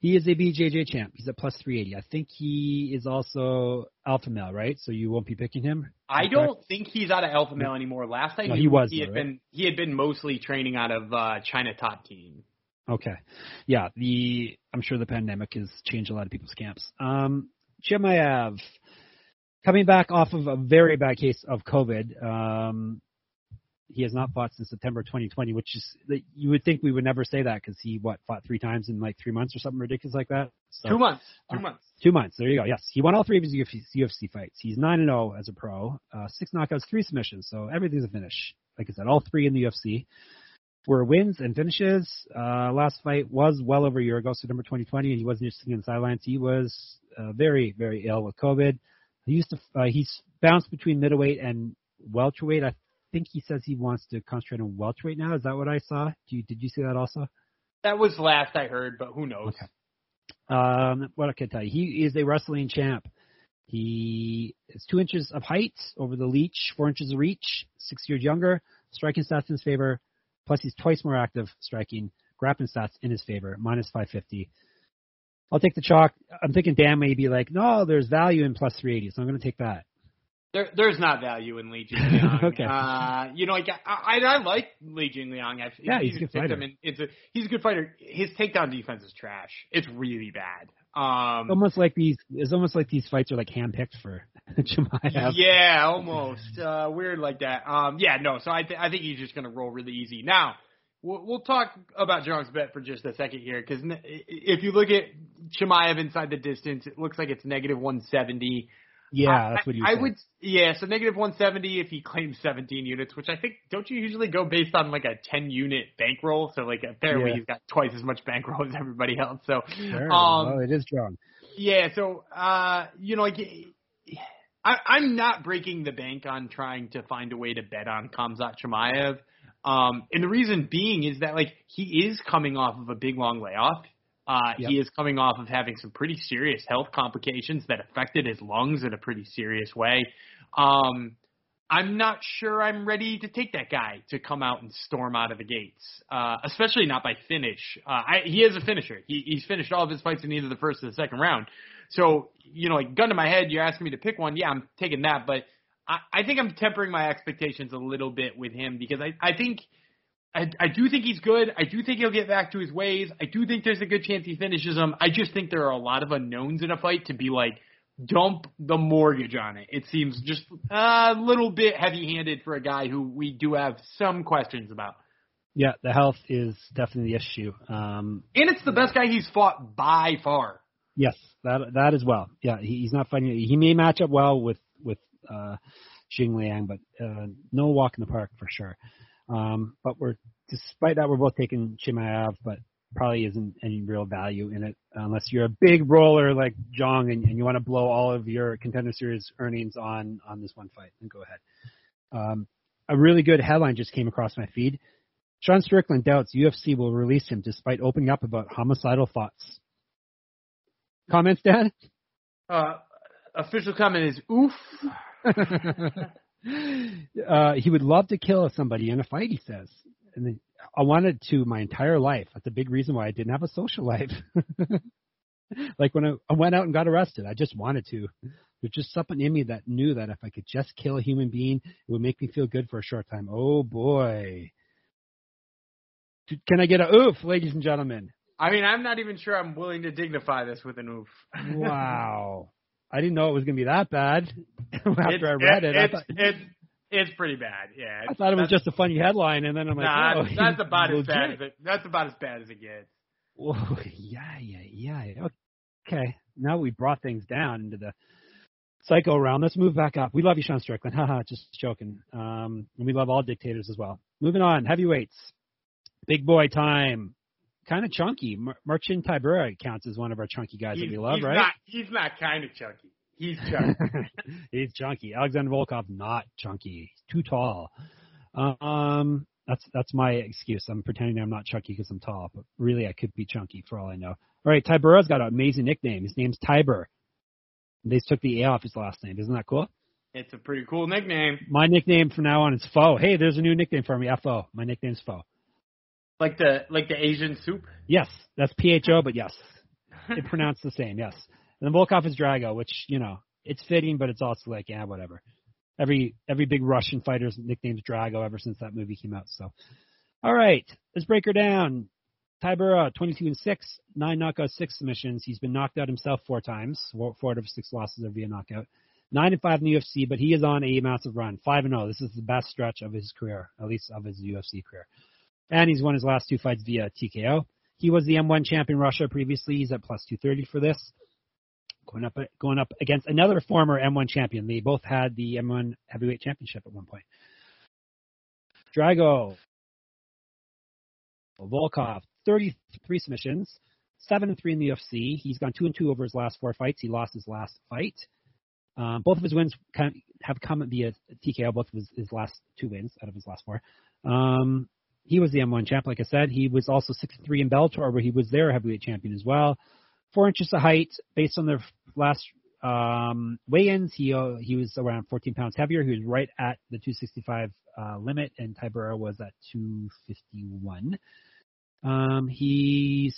He is a BJJ champ. He's at plus 380. I think he is also alpha male, right? So you won't be picking him. I don't think he's out of Alpha Male anymore. Last I No, knew, he was, he though, had right? been he had been mostly training out of uh, China Top Team. Okay. Yeah, the I'm sure the pandemic has changed a lot of people's camps. Um Chimaev coming back off of a very bad case of COVID. Um he has not fought since September 2020, which is you would think we would never say that because he what fought three times in like three months or something ridiculous like that. So, Two months. Two uh, months. Two months. There you go. Yes, he won all three of his UFC, UFC fights. He's nine and zero as a pro. Uh, six knockouts, three submissions. So everything's a finish. Like I said, all three in the UFC were wins and finishes. Uh, last fight was well over a year ago, September 2020, and he wasn't sitting in the sidelines. He was uh, very, very ill with COVID. He used to. Uh, he's bounced between middleweight and welterweight. I think he says he wants to concentrate on welterweight now. Is that what I saw? Do you, did you see that also? That was last I heard, but who knows? Okay. Um, what I can tell you, he is a wrestling champ. He is two inches of height over the leech, four inches of reach, six years younger. Striking stats in his favor. Plus, he's twice more active striking. Grappling stats in his favor, minus 550. I'll take the chalk. I'm thinking Dan may be like, no, there's value in plus 380, so I'm going to take that. There, there's not value in Li Jingliang. Okay. Uh, you know, like I, I, I like Li Jingliang. I've, Yeah, he's a good fighter. him in- it's a, he's a good fighter. His takedown defense is trash. It's really bad. Um, Almost like these, it's almost like these fights are like handpicked for Chimaev. Yeah, almost uh, weird like that. Um, yeah, no. So I, th- I think he's just going to roll really easy. Now we'll, we'll talk about Jones bet for just a second here because if you look at Chimaev inside the distance, it looks like it's negative 170. Yeah, I- that's what you I, said. would. Yeah, so negative 170 if he claims 17 units, which I think don't you usually go based on like a 10 unit bankroll? So like apparently Yeah. he's got twice as much bankroll as everybody else. So Sure. um, well, it is strong. yeah, so uh, you know, like I, I'm not breaking the bank on trying to find a way to bet on Khamzat Chimaev. Um, and the reason being is that like he is coming off of a big long layoff. Uh, Yep. He is coming off of having some pretty serious health complications that affected his lungs in a pretty serious way. Um, I'm not sure I'm ready to take that guy to come out and storm out of the gates, uh, especially not by finish. Uh, I, he is a finisher. He, he's finished all of his fights in either the first or the second round. So, you know, like gun to my head, you're asking me to pick one. Yeah, I'm taking that, but I, I think I'm tempering my expectations a little bit with him because I, I think I, I do think he's good. I do think he'll get back to his ways. I do think there's a good chance he finishes him. I just think there are a lot of unknowns in a fight to be like dump the mortgage on it. It seems just a little bit heavy-handed for a guy who we do have some questions about. Yeah, the health is definitely the issue. Um, And it's the best guy he's fought by far. yes, that that as well. Yeah, he, he's not fighting. He may match up well with with uh, Xing Liang, but uh, no walk in the park for sure. Um, but we're despite that, we're both taking Chimaev, but probably isn't any real value in it unless you're a big roller like Jong and, and you want to blow all of your contender series earnings on on this one fight. Then go ahead. Um, a really good headline just came across my feed. Sean Strickland doubts UFC will release him despite opening up about homicidal thoughts. Comments, Dad? Uh, official comment is oof. uh, he would love to kill somebody in a fight, he says. And then, I wanted to my entire life. That's a big reason why I didn't have a social life. like when I, I went out and got arrested, I just wanted to. There's just something in me that knew that if I could just kill a human being, it would make me feel good for a short time. Oh boy. Can I get a oof, ladies and gentlemen? I mean, I'm not even sure I'm willing to dignify this with an oof. Wow. I didn't know it was going to be that bad after It's- I read it. I It's, thought, it's, it's pretty bad. Yeah. I thought it was just a funny headline, and then I'm like, Nah, oh, that's about as bad as it. That's about as bad as it gets. Oh yeah, yeah, yeah. Okay, now we brought things down into the psycho realm. Let's move back up. We love you, Sean Strickland. Haha, just joking. Um, and we love all dictators as well. Moving on, heavyweights. Big boy time. Kind of chunky. Mar- Marcin Tybura counts as one of our chunky guys he's, that we love, he's right? Not, he's not kind of chunky. He's chunky. He's chunky. Alexander Volkov not chunky. He's too tall. Um, that's that's my excuse. I'm pretending I'm not chunky because I'm tall, but really I could be chunky for all I know. All right, Tybura's got an amazing nickname. His name's Tybur. They took the A off his last name. Isn't that cool? it's a pretty cool nickname. My nickname from now on is Fo. Hey, there's a new nickname for me. Fo. My nickname's Fo. Like the like the Asian soup. Yes, that's P H O, but yes, it pronounced the same. Yes, and then Volkov is Drago, which you know it's fitting, but it's also like yeah, whatever. Every every big Russian fighter's nickname's Drago ever since that movie came out. So, all right, let's break her down. Tybura, 22 and six, nine knockouts, six submissions. He's been knocked out himself four times. Four, four out of six losses are via knockout. Nine and five in the UFC, but he is on a massive run. Five and zero. This is the best stretch of his career, at least of his UFC career. And he's won his last two fights via TKO. He was the M1 champion Russia previously. He's at plus 230 for this. Going up, going up against another former M1 champion. They both had the M1 heavyweight championship at one point. Drago, Volkov, 33 submissions, seven and three in the UFC. He's gone two and two over his last four fights. He lost his last fight. Um, both of his wins have come via TKO. Both of his, his last two wins out of his last four. Um, he was the M1 champ, like I said. He was also 6-3 in Bellator, where he was their heavyweight champion as well. Four inches of height, based on their last um, weigh-ins, he uh, he was around 14 pounds heavier. He was right at the 265 uh, limit, and Tybura was at 251. Um, he's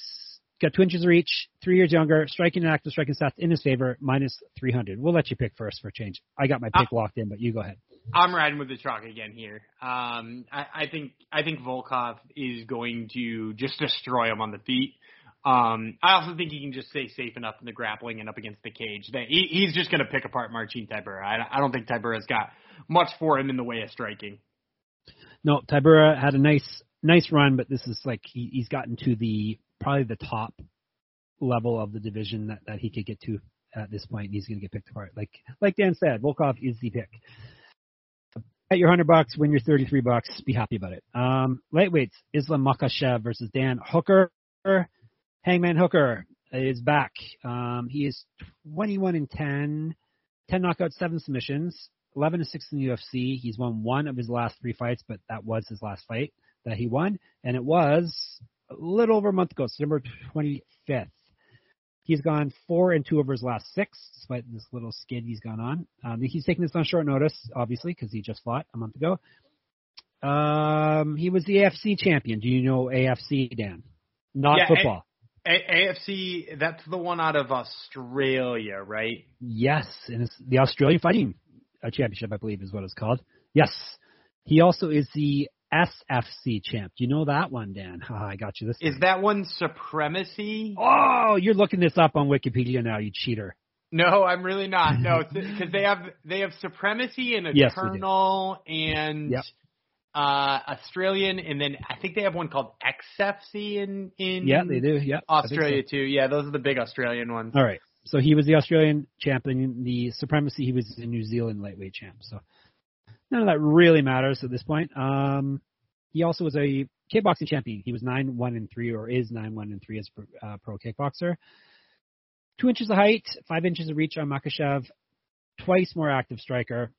got two inches of reach, three years younger, striking and active striking stats in his favor, minus 300. We'll let you pick first for a change. I got my pick uh, locked in, but you go ahead. I'm riding with the truck again here. Um, I, I think I think Volkov is going to just destroy him on the feet. Um, I also think he can just stay safe enough in the grappling and up against the cage that he, he's just going to pick apart Marcin Tybura. I, I don't think Tybura's got much for him in the way of striking. No, Tybura had a nice nice run, but this is like he, he's gotten to the probably the top level of the division that, that he could get to at this point. He's going to get picked apart. Like like Dan said, Volkov is the pick. At your hundred bucks, win your thirty-three bucks. Be happy about it. Um, lightweights: Islam Makhachev versus Dan Hooker. Hangman Hooker is back. Um, he is 21 and 10, 10 knockouts, seven submissions, 11 and 6 in the UFC. He's won one of his last three fights, but that was his last fight that he won, and it was a little over a month ago, September 25th. He's gone four and two over his last six, despite this little skid he's gone on. Um, he's taking this on short notice, obviously, because he just fought a month ago. Um, he was the AFC champion. Do you know AFC, Dan? Not yeah, football. A- AFC, that's the one out of Australia, right? Yes, and it's the Australian Fighting Championship, I believe, is what it's called. Yes. He also is the SFC champ. Do you know that one, Dan? I got you this. Is time. that one supremacy? Oh, you're looking this up on Wikipedia now, you cheater. No, I'm really not. No, because they have they have supremacy and eternal yes, and yep. uh Australian, and then I think they have one called XFC in in yeah they do yeah Australia so. too. Yeah, those are the big Australian ones. All right, so he was the Australian champion. The supremacy he was the New Zealand lightweight champ. So none of that really matters at this point. Um, he also was a kickboxing champion. He was nine one and three, or is nine one and three as a uh, pro kickboxer. Two inches of height, five inches of reach on Makhachev, twice more active striker,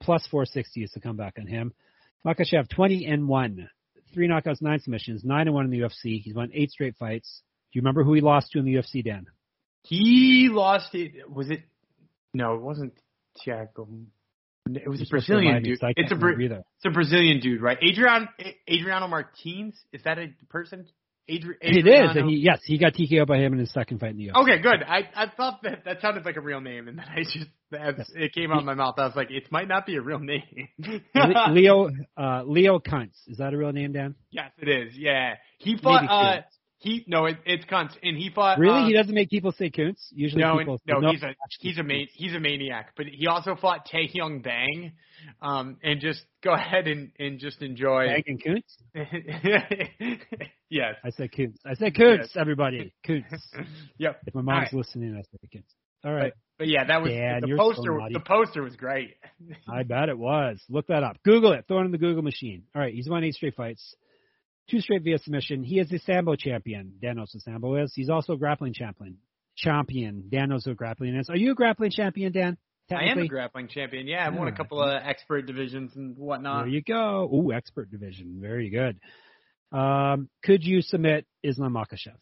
plus 460 is to come back on him. Makhachev 20 and one, three knockouts, nine submissions, nine and one in the UFC. He's won eight straight fights. Do you remember who he lost to in the UFC, Dan? He lost it. Was it? No, it wasn't Thiago it was a Brazilian dude. It's a it's a Brazilian dude, right? Adrian Adriano Martins. Is that a person? Adri- it is, and he yes, he got TKO by him in his second fight in the UFC. Okay, good. I I thought that that sounded like a real name, and then I just yes. it came out of my mouth, I was like, it might not be a real name. Leo uh, Leo Kuntz is that a real name, Dan? Yes, it is. Yeah, he fought. Uh, he no, it, it's Kuntz, and he fought. Really, uh, he doesn't make people say Kuntz. Usually, no, people no, no, he's a he's a man, he's a maniac. But he also fought Tae Hyung Bang, um, and just go ahead and, and just enjoy. Bang and Kuntz. yes, I said Kuntz. I said Kuntz. Yes. Everybody, Kuntz. yep. If my mom's right. listening, I said Kuntz. All right. But, but yeah, that was Dan, the poster. So the poster was great. I bet it was. Look that up. Google it. Throw it in the Google machine. All right, he's won eight straight fights. Two straight via submission. He is the Sambo champion. Dan knows what Sambo is. He's also a grappling champion. Champion. Dan knows what grappling is. Are you a grappling champion, Dan? I am a grappling champion. Yeah, I've yeah. won a couple of expert divisions and whatnot. There you go. Ooh, expert division. Very good. Um, could you submit Islam Makhachev?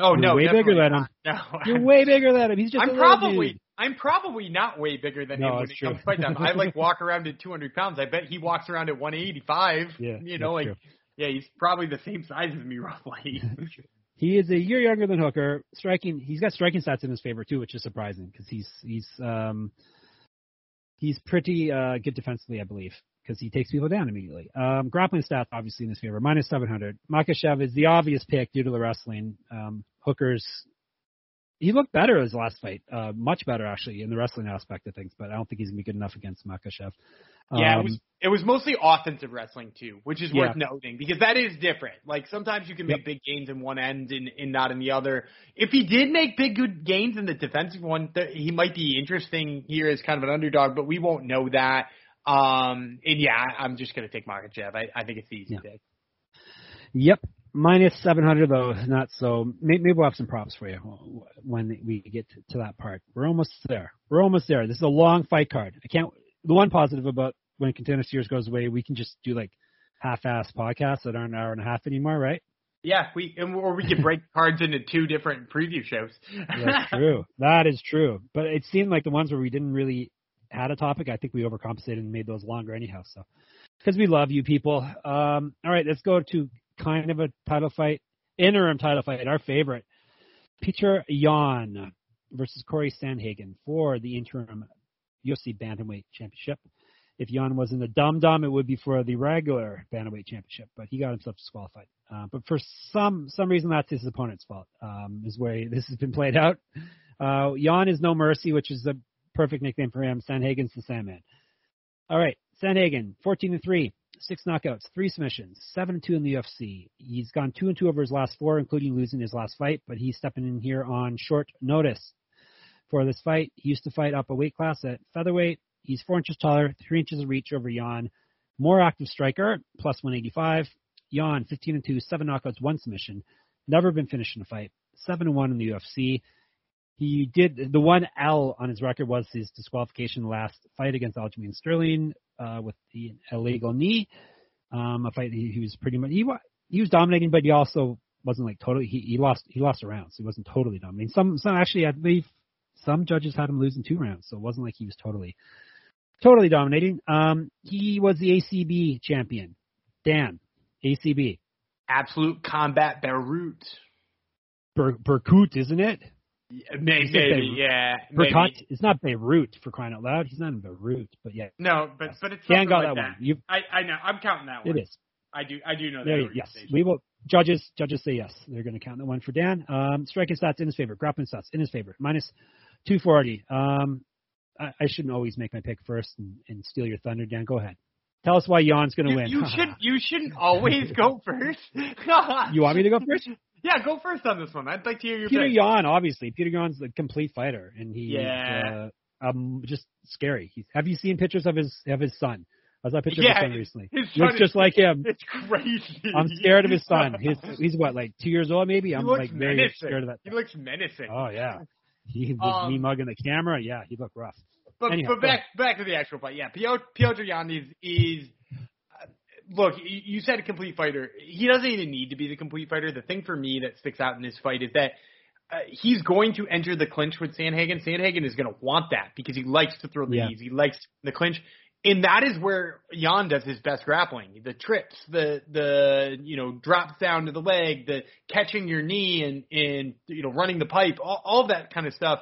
Oh You're no, way bigger than him. No, You're way bigger than him. He's just. I'm probably. Dude. I'm probably not way bigger than no, him when it true. comes to fight time. I like walk around at 200 pounds. I bet he walks around at 185. Yeah, you know, like true. Yeah, he's probably the same size as me roughly. he is a year younger than Hooker. Striking, he's got striking stats in his favor too, which is surprising because he's he's um he's pretty uh good defensively, I believe because he takes people down immediately. Um, grappling stats obviously in his favor, minus 700. Makhachev is the obvious pick due to the wrestling. Um, Hooker's he looked better his last fight, uh, much better actually in the wrestling aspect of things, but I don't think he's gonna be good enough against Makhachev. Um, yeah, it was it was mostly offensive wrestling too, which is worth noting because that is different. Like sometimes you can make Yep. big gains in one end and, and not in the other. If he did make big good gains in the defensive one, th- he might be interesting here as kind of an underdog, but we won't know that. Um, and yeah, I'm just gonna take Makhachev. I, I think it's the easy Yeah. pick. Yep. Minus 700 though, not so. Maybe, we'll have some props for you when we get to, to that part. We're almost there. We're almost there. This is a long fight card. I can't. The one positive about when Contender Series goes away, we can just do like half-ass podcasts that aren't an hour and a half anymore, right? Yeah, we and, or we could break cards into two different preview shows. That's true. That is true. But it seemed like the ones where we didn't really had a topic, I think we overcompensated and made those longer anyhow. So because we love you people. Um, all right, let's go to kind of a title fight, interim title fight, our favorite. Peter Yan versus Corey Sandhagen for the interim UFC Bantamweight Championship. If Yan was in the Dum Dum, it would be for the regular Bantamweight Championship, but he got himself disqualified. Uh, but for some some reason, that's his opponent's fault. Um, is where this has been played out. Uh, Yan is no mercy, which is a perfect nickname for him. Sandhagen's the Sandman. All right, Sandhagen, 14 and three, six knockouts, three submissions, seven and two in the UFC. He's gone two and two over his last four, including losing his last fight. But he's stepping in here on short notice for this fight. He used to fight up a weight class at featherweight. He's four inches taller, three inches of reach over Yan. More active striker, plus 185. Yan, 15 and 2, seven knockouts, one submission. Never been finished in a fight. Seven and one in the UFC. He did the one L on his record was his disqualification last fight against Aljamain Sterling uh, with the illegal knee. Um, a fight he, he was pretty much he he was dominating, but he also wasn't like totally. He, he lost he lost a round, so he wasn't totally dominating. Some some actually I believe some judges had him losing two rounds, so it wasn't like he was totally totally dominating. Um, he was the ACB champion. Dan, ACB. Absolute Combat Beirut. Ber- Berkut, isn't it? Yeah, Maybe, maybe yeah. Berkut. Maybe. It's not Beirut for crying out loud. He's not in Beirut, but yeah. No, but but it's Dan got like that, that. one. You, I I know. I'm counting that one. it is. I do I do know that. There, yes, we will. Judges, judges say yes. They're going to count that one for Dan. Um, striking stats in his favor. Grappling stats in his favor. Minus 240. Um, I, I shouldn't always make my pick first and, and steal your thunder, Dan. Go ahead. Tell us why Yan's going to win. you should you shouldn't always go first. you want me to go first? Yeah, go first on this one. I'd like to hear your Peter pick. Yan, obviously. Peter Yan's a complete fighter, and he's Yeah. uh, um, just scary. He's, have you seen pictures of his of his son? I saw a picture Yeah, of his son recently. his He looks just like him. It's crazy. I'm scared of his son. He's he's what like two years old maybe. I'm like very menacing. scared of that. He looks menacing. Oh yeah, he was Um, me mugging the camera. Yeah, he looked rough. But, Anyhow, but back back to the actual fight. Yeah, Piotr, Piotr Yan is, is uh, look. You said a complete fighter. He doesn't even need to be the complete fighter. The thing for me that sticks out in this fight is that uh, he's going to enter the clinch with Sandhagen. Sandhagen is going to want that because he likes to throw the Yeah. knees. He likes the clinch. And that is where Yan does his best grappling. The trips, the the you know drops down to the leg, the catching your knee and and you know running the pipe, all, all that kind of stuff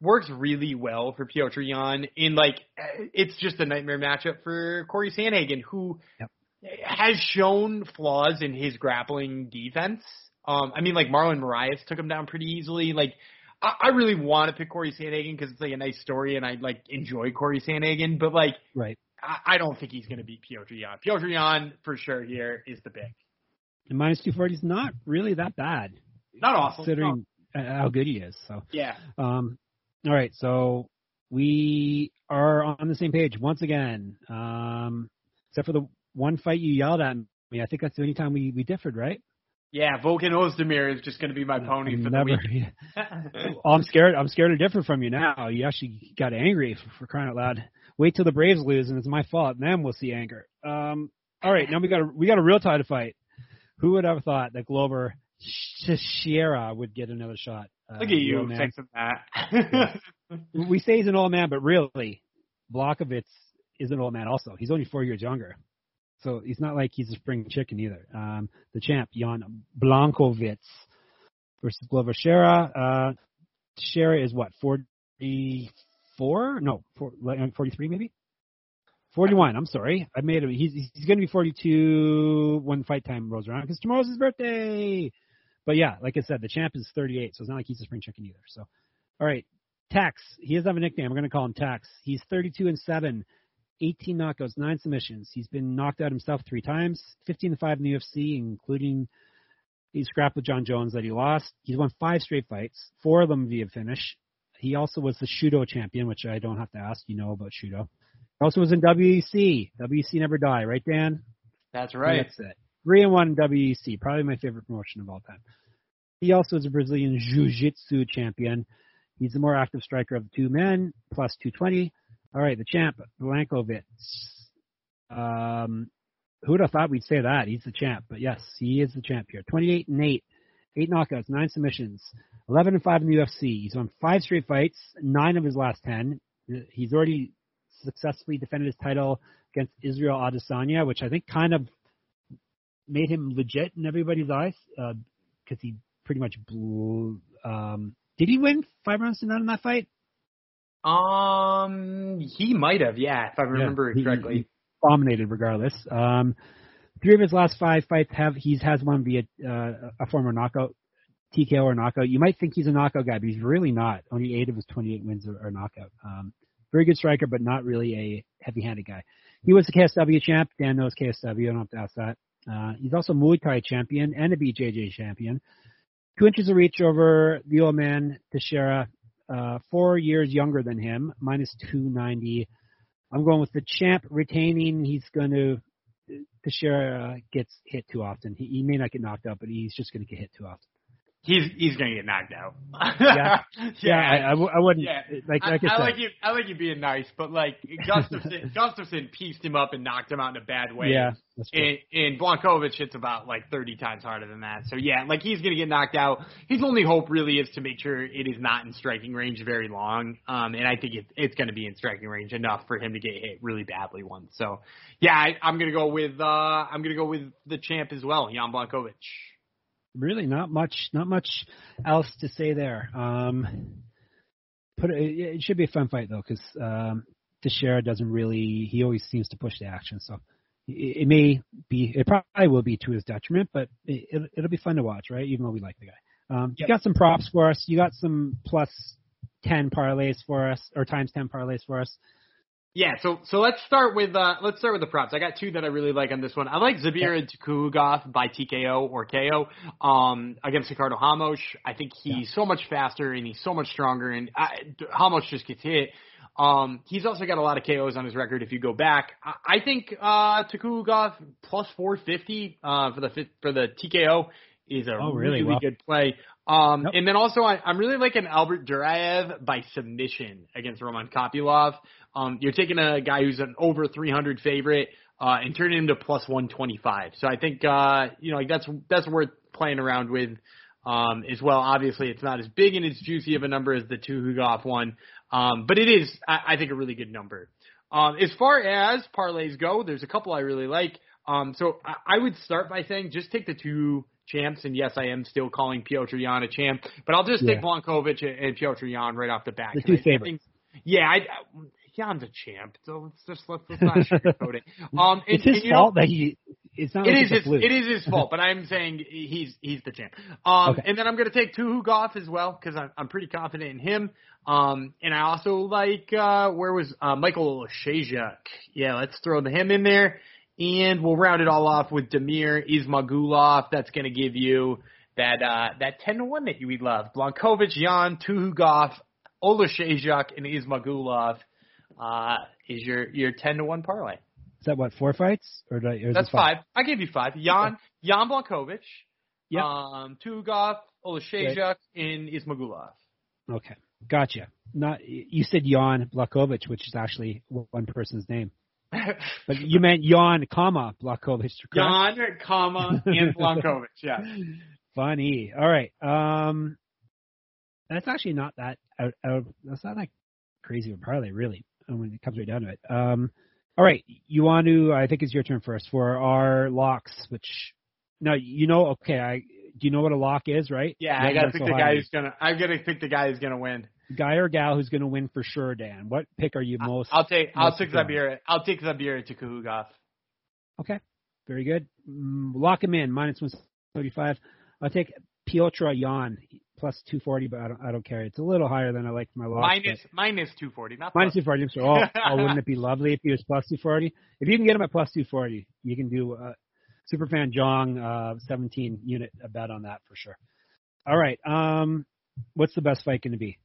works really well for Piotr Yan. In like, it's just a nightmare matchup for Corey Sandhagen, who Yep. has shown flaws in his grappling defense. Um, I mean, like Marlon Moraes took him down pretty easily. Like, I, I really want to pick Corey Sandhagen because it's like a nice story, and I like enjoy Corey Sandhagen. But like, Right. I, I don't think he's going to beat Piotr Yan. Piotr Yan for sure here is the pick. And minus two forty is not really that bad Not awful. considering uh how good he is. So. Yeah. Um, all right, so we are on the same page once again, um, except for the one fight you yelled at me. I think that's the only time we, we differed, right? Yeah, Volkan Ozdemir is just going to be my pony for never, the week. oh, I'm scared. I'm scared to differ from you now. You actually got angry for, for crying out loud. Wait till the Braves lose and it's my fault. Then we'll see anger. Um, all right, now we got a we got a real tie to fight. Who would have thought that Glover Teixeira would get another shot? Uh, Look at you man. fixing that. We say he's an old man, but really, Blachowicz is an old man also. He's only four years younger. So he's not like he's a spring chicken either. Um, the champ, Jan Blachowicz versus Glover Teixeira. Uh, Teixeira is what, 44? No, 43 maybe? 41, I'm sorry. I made him. He's, he's going to be 42 when fight time rolls around because tomorrow's his birthday. But yeah, like I said, the champ is 38, so it's not like he's a spring chicken either. So, all right. Tax. He doesn't have a nickname. I'm going to call him Tax. He's 32 and 7. 18 knockouts, nine submissions. He's been knocked out himself three times, 15 and 5 in the UFC, including he scrapped with Jon Jones that he lost. He's won five straight fights, four of them via finish. He also was the Shooto champion, which I don't have to ask. You know about Shooto. He also was in WEC. WEC never die, right, Dan? That's right. That's it. Three and one in WEC, probably my favorite promotion of all time. He also is a Brazilian Jiu-Jitsu champion. He's the more active striker of the two men, plus 220. All right, the champ, Blachowicz. Um, who would have thought we'd say that? He's the champ, but yes, he is the champ here. 28 and 8, eight knockouts, nine submissions, 11 and 5 in the UFC. He's won five straight fights, nine of his last 10. He's already successfully defended his title against Israel Adesanya, which I think kind of made him legit in everybody's eyes because he pretty much blew. Um, did he win five rounds to none in that fight? Um, he might have, yeah, if I remember he- correctly. he dominated regardless. Um, three of his last five fights have he's has one via uh, a former knockout, TKO or knockout. You might think he's a knockout guy, but he's really not. Only eight of his 28 wins are, are knockout. Um, very good striker, but not really a heavy-handed guy. He was the KSW champ. Dan knows KSW. I don't have to ask that. Uh, he's also Muay Thai champion and a BJJ champion. Two inches of reach over the old man Teixeira. Uh, four years younger than him, minus 290. I'm going with the champ retaining. He's going to Teixeira gets hit too often. He, he may not get knocked out, but he's just going to get hit too often. He's he's gonna get knocked out. Yeah. yeah. I wouldn't Yeah. like I, like I, I like you. I like you being nice, but like Gustafsson, Gustafsson pieced him up and knocked him out in a bad way. yeah. And, and Blachowicz hits about like 30 times harder than that. So yeah, like he's gonna get knocked out. His only hope really is to make sure it is not in striking range very long. Um, and I think it, it's gonna be in striking range enough for him to get hit really badly once. So yeah, I, I'm gonna go with uh, I'm gonna go with the champ as well, Jan Blachowicz. Really not much not much else to say there. Um, put it, it should be a fun fight though because um, Teixeira doesn't really he always seems to push the action, so it, it may be it probably will be to his detriment, but it, it'll, it'll be fun to watch, right? Even though we like the guy. Um, You got some props for us. You got some plus ten parlays for us or times ten parlays for us. Yeah, so so let's start with uh let's start with the props. I got two that I really like on this one. I like Zabir and Tukhugov by TKO or KO um against Ricardo Ramos. I think he's so much faster and he's so much stronger and I, Ramos just gets hit. Um he's also got a lot of KOs on his record if you go back. I, I think uh Tukhugov plus 450 uh for the for the TKO is a Oh, really? really Wow. good play. Um, Yep. and then also I, I'm really liking Albert Duraev by submission against Roman Kopylov. Um, you're taking a guy who's an over 300 favorite, uh, and turning him to plus 125. So I think, uh, you know, like that's, that's worth playing around with, um, as well. Obviously it's not as big and as juicy of a number as the Tukhugov one. Um, but it is, I, I think a really good number. Um, as far as parlays go, there's a couple I really like. Um, so I, I would start by saying just take the two champs, and yes, I am still calling Piotr Yan a champ, but I'll just Yeah. take Blachowicz and, and Piotr Yan right off the bat. The two I- I think- yeah, I, Yan's a champ, so let's just let's, let's not sugarcoat it. Um, and, it's his and, you know, fault that he. It's not it like is his fluke. it is his fault, but I'm saying he's he's the champ. Um, Okay. and then I'm going to take Tukhugov as well because I'm I'm pretty confident in him. Um, and I also like uh, where was uh, Michael Shajak? Yeah, let's throw the him in there, and we'll round it all off with Damir Ismagulov. That's going to give you that uh, that ten to one that you would love. Blachowicz, Yan, Tuhu Goff, Oleksiejczuk, and Ismagulov uh, is your your ten to one parlay. Is that what four fights or, I, or That's it five. I gave you five. Jan Jan Blachowicz, Yep. um, Tugov, Oleksiejczuk, and Ismagulov. Okay, gotcha. Not you said Jan Blachowicz, which is actually one person's name, but you meant Jan, comma correct? Jan, comma, and Blachowicz. Yeah. Funny. All right. Um, that's actually not that. Out, out, that's not that crazy of a parlay, really, when it comes right down to it. Um, all right. You want to? I think it's your turn first for our locks. Which now you know. Okay. I do you know what a lock is, right? Yeah, I gotta pick so the guy who's gonna. I'm gonna pick the guy who's gonna win. guy or gal who's going to win for sure. Dan, what pick are you most? I'll take. I'll take? Zabir. I'll take Zabir Tukhugov. Okay, very good. Mm, lock him in minus one thirty five. I'll take Piotr Yan plus two forty, but I don't, I don't care. It's a little higher than I like my lock. Minus minus two forty, not minus plus. two forty. So, oh, oh, wouldn't it be lovely if he was plus two forty? If you can get him at plus two forty, you can do uh, Superfan Jong uh, seventeen unit a bet on that for sure. All right. Um, what's the best fight going to be?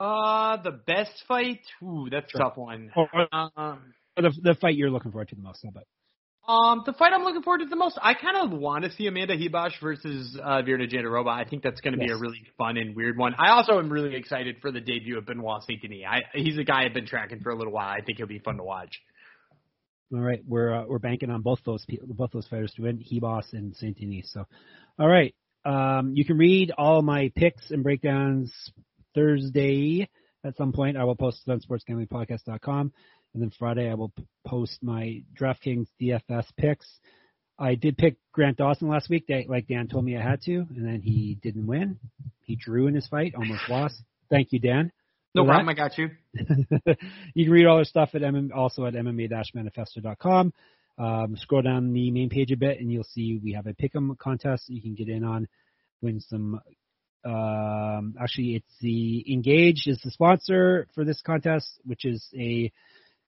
Uh, the best fight. Ooh, that's a tough one. Or, or Um, the the fight you're looking forward to the most? How about? Um, the fight I'm looking forward to the most. I kind of want to see Amanda Ribas versus uh, Virna Jandiroba. I think that's going to be a really fun and weird one. I also am really excited for the debut of Benoit Saint Denis. I he's a guy I've been tracking for a little while. I think he'll be fun to watch. All right, we're uh, we're banking on both those both those fighters to win, Ribas and Saint Denis. So, all right, um, you can read all my picks and breakdowns Thursday at some point. I will post it on sportsgamblingpodcast.com, and then Friday I will p- post my DraftKings DFS picks. I did pick Grant Dawson last week, that, like Dan told me I had to, and then he didn't win. He drew in his fight, almost lost. Thank you, Dan. No For that. problem. I got you. you can read all our stuff at MM, also at MMA-manifesto.com. Um, scroll down the main page a bit, and you'll see we have a pick'em contest you can get in on. Win some. Um, actually, it's the Engage is the sponsor for this contest, which is a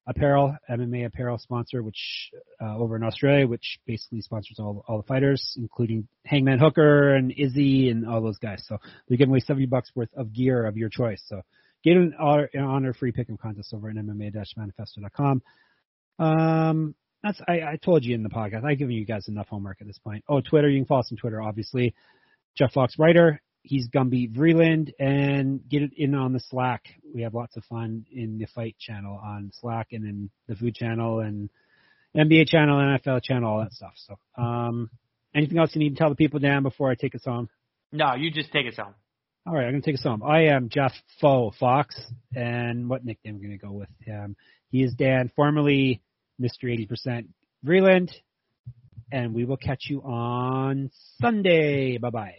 apparel MMA apparel sponsor, which uh, over in Australia, which basically sponsors all all the fighters, including Hangman Hooker and Izzy and all those guys. So they're giving away seventy bucks worth of gear of your choice. So get an honor, an honor free pick'em contest over at MMA-manifesto.com. Um, that's I, I told you in the podcast. I've given you guys enough homework at this point. Oh, Twitter. You can follow us on Twitter, obviously. Jeff Fox writer. He's Gumby Vreeland, and get it in on the Slack. We have lots of fun in the Fight channel on Slack, and in the Food channel, and NBA channel, NFL channel, all that stuff. So, um, anything else you need to tell the people, Dan, before I take us home? No, you just take us home. All right, I'm gonna take us home. I am Jeff Foe Fox, and what nickname am I gonna go with him? He is Dan, formerly Mr. 80% Vreeland, and we will catch you on Sunday. Bye bye.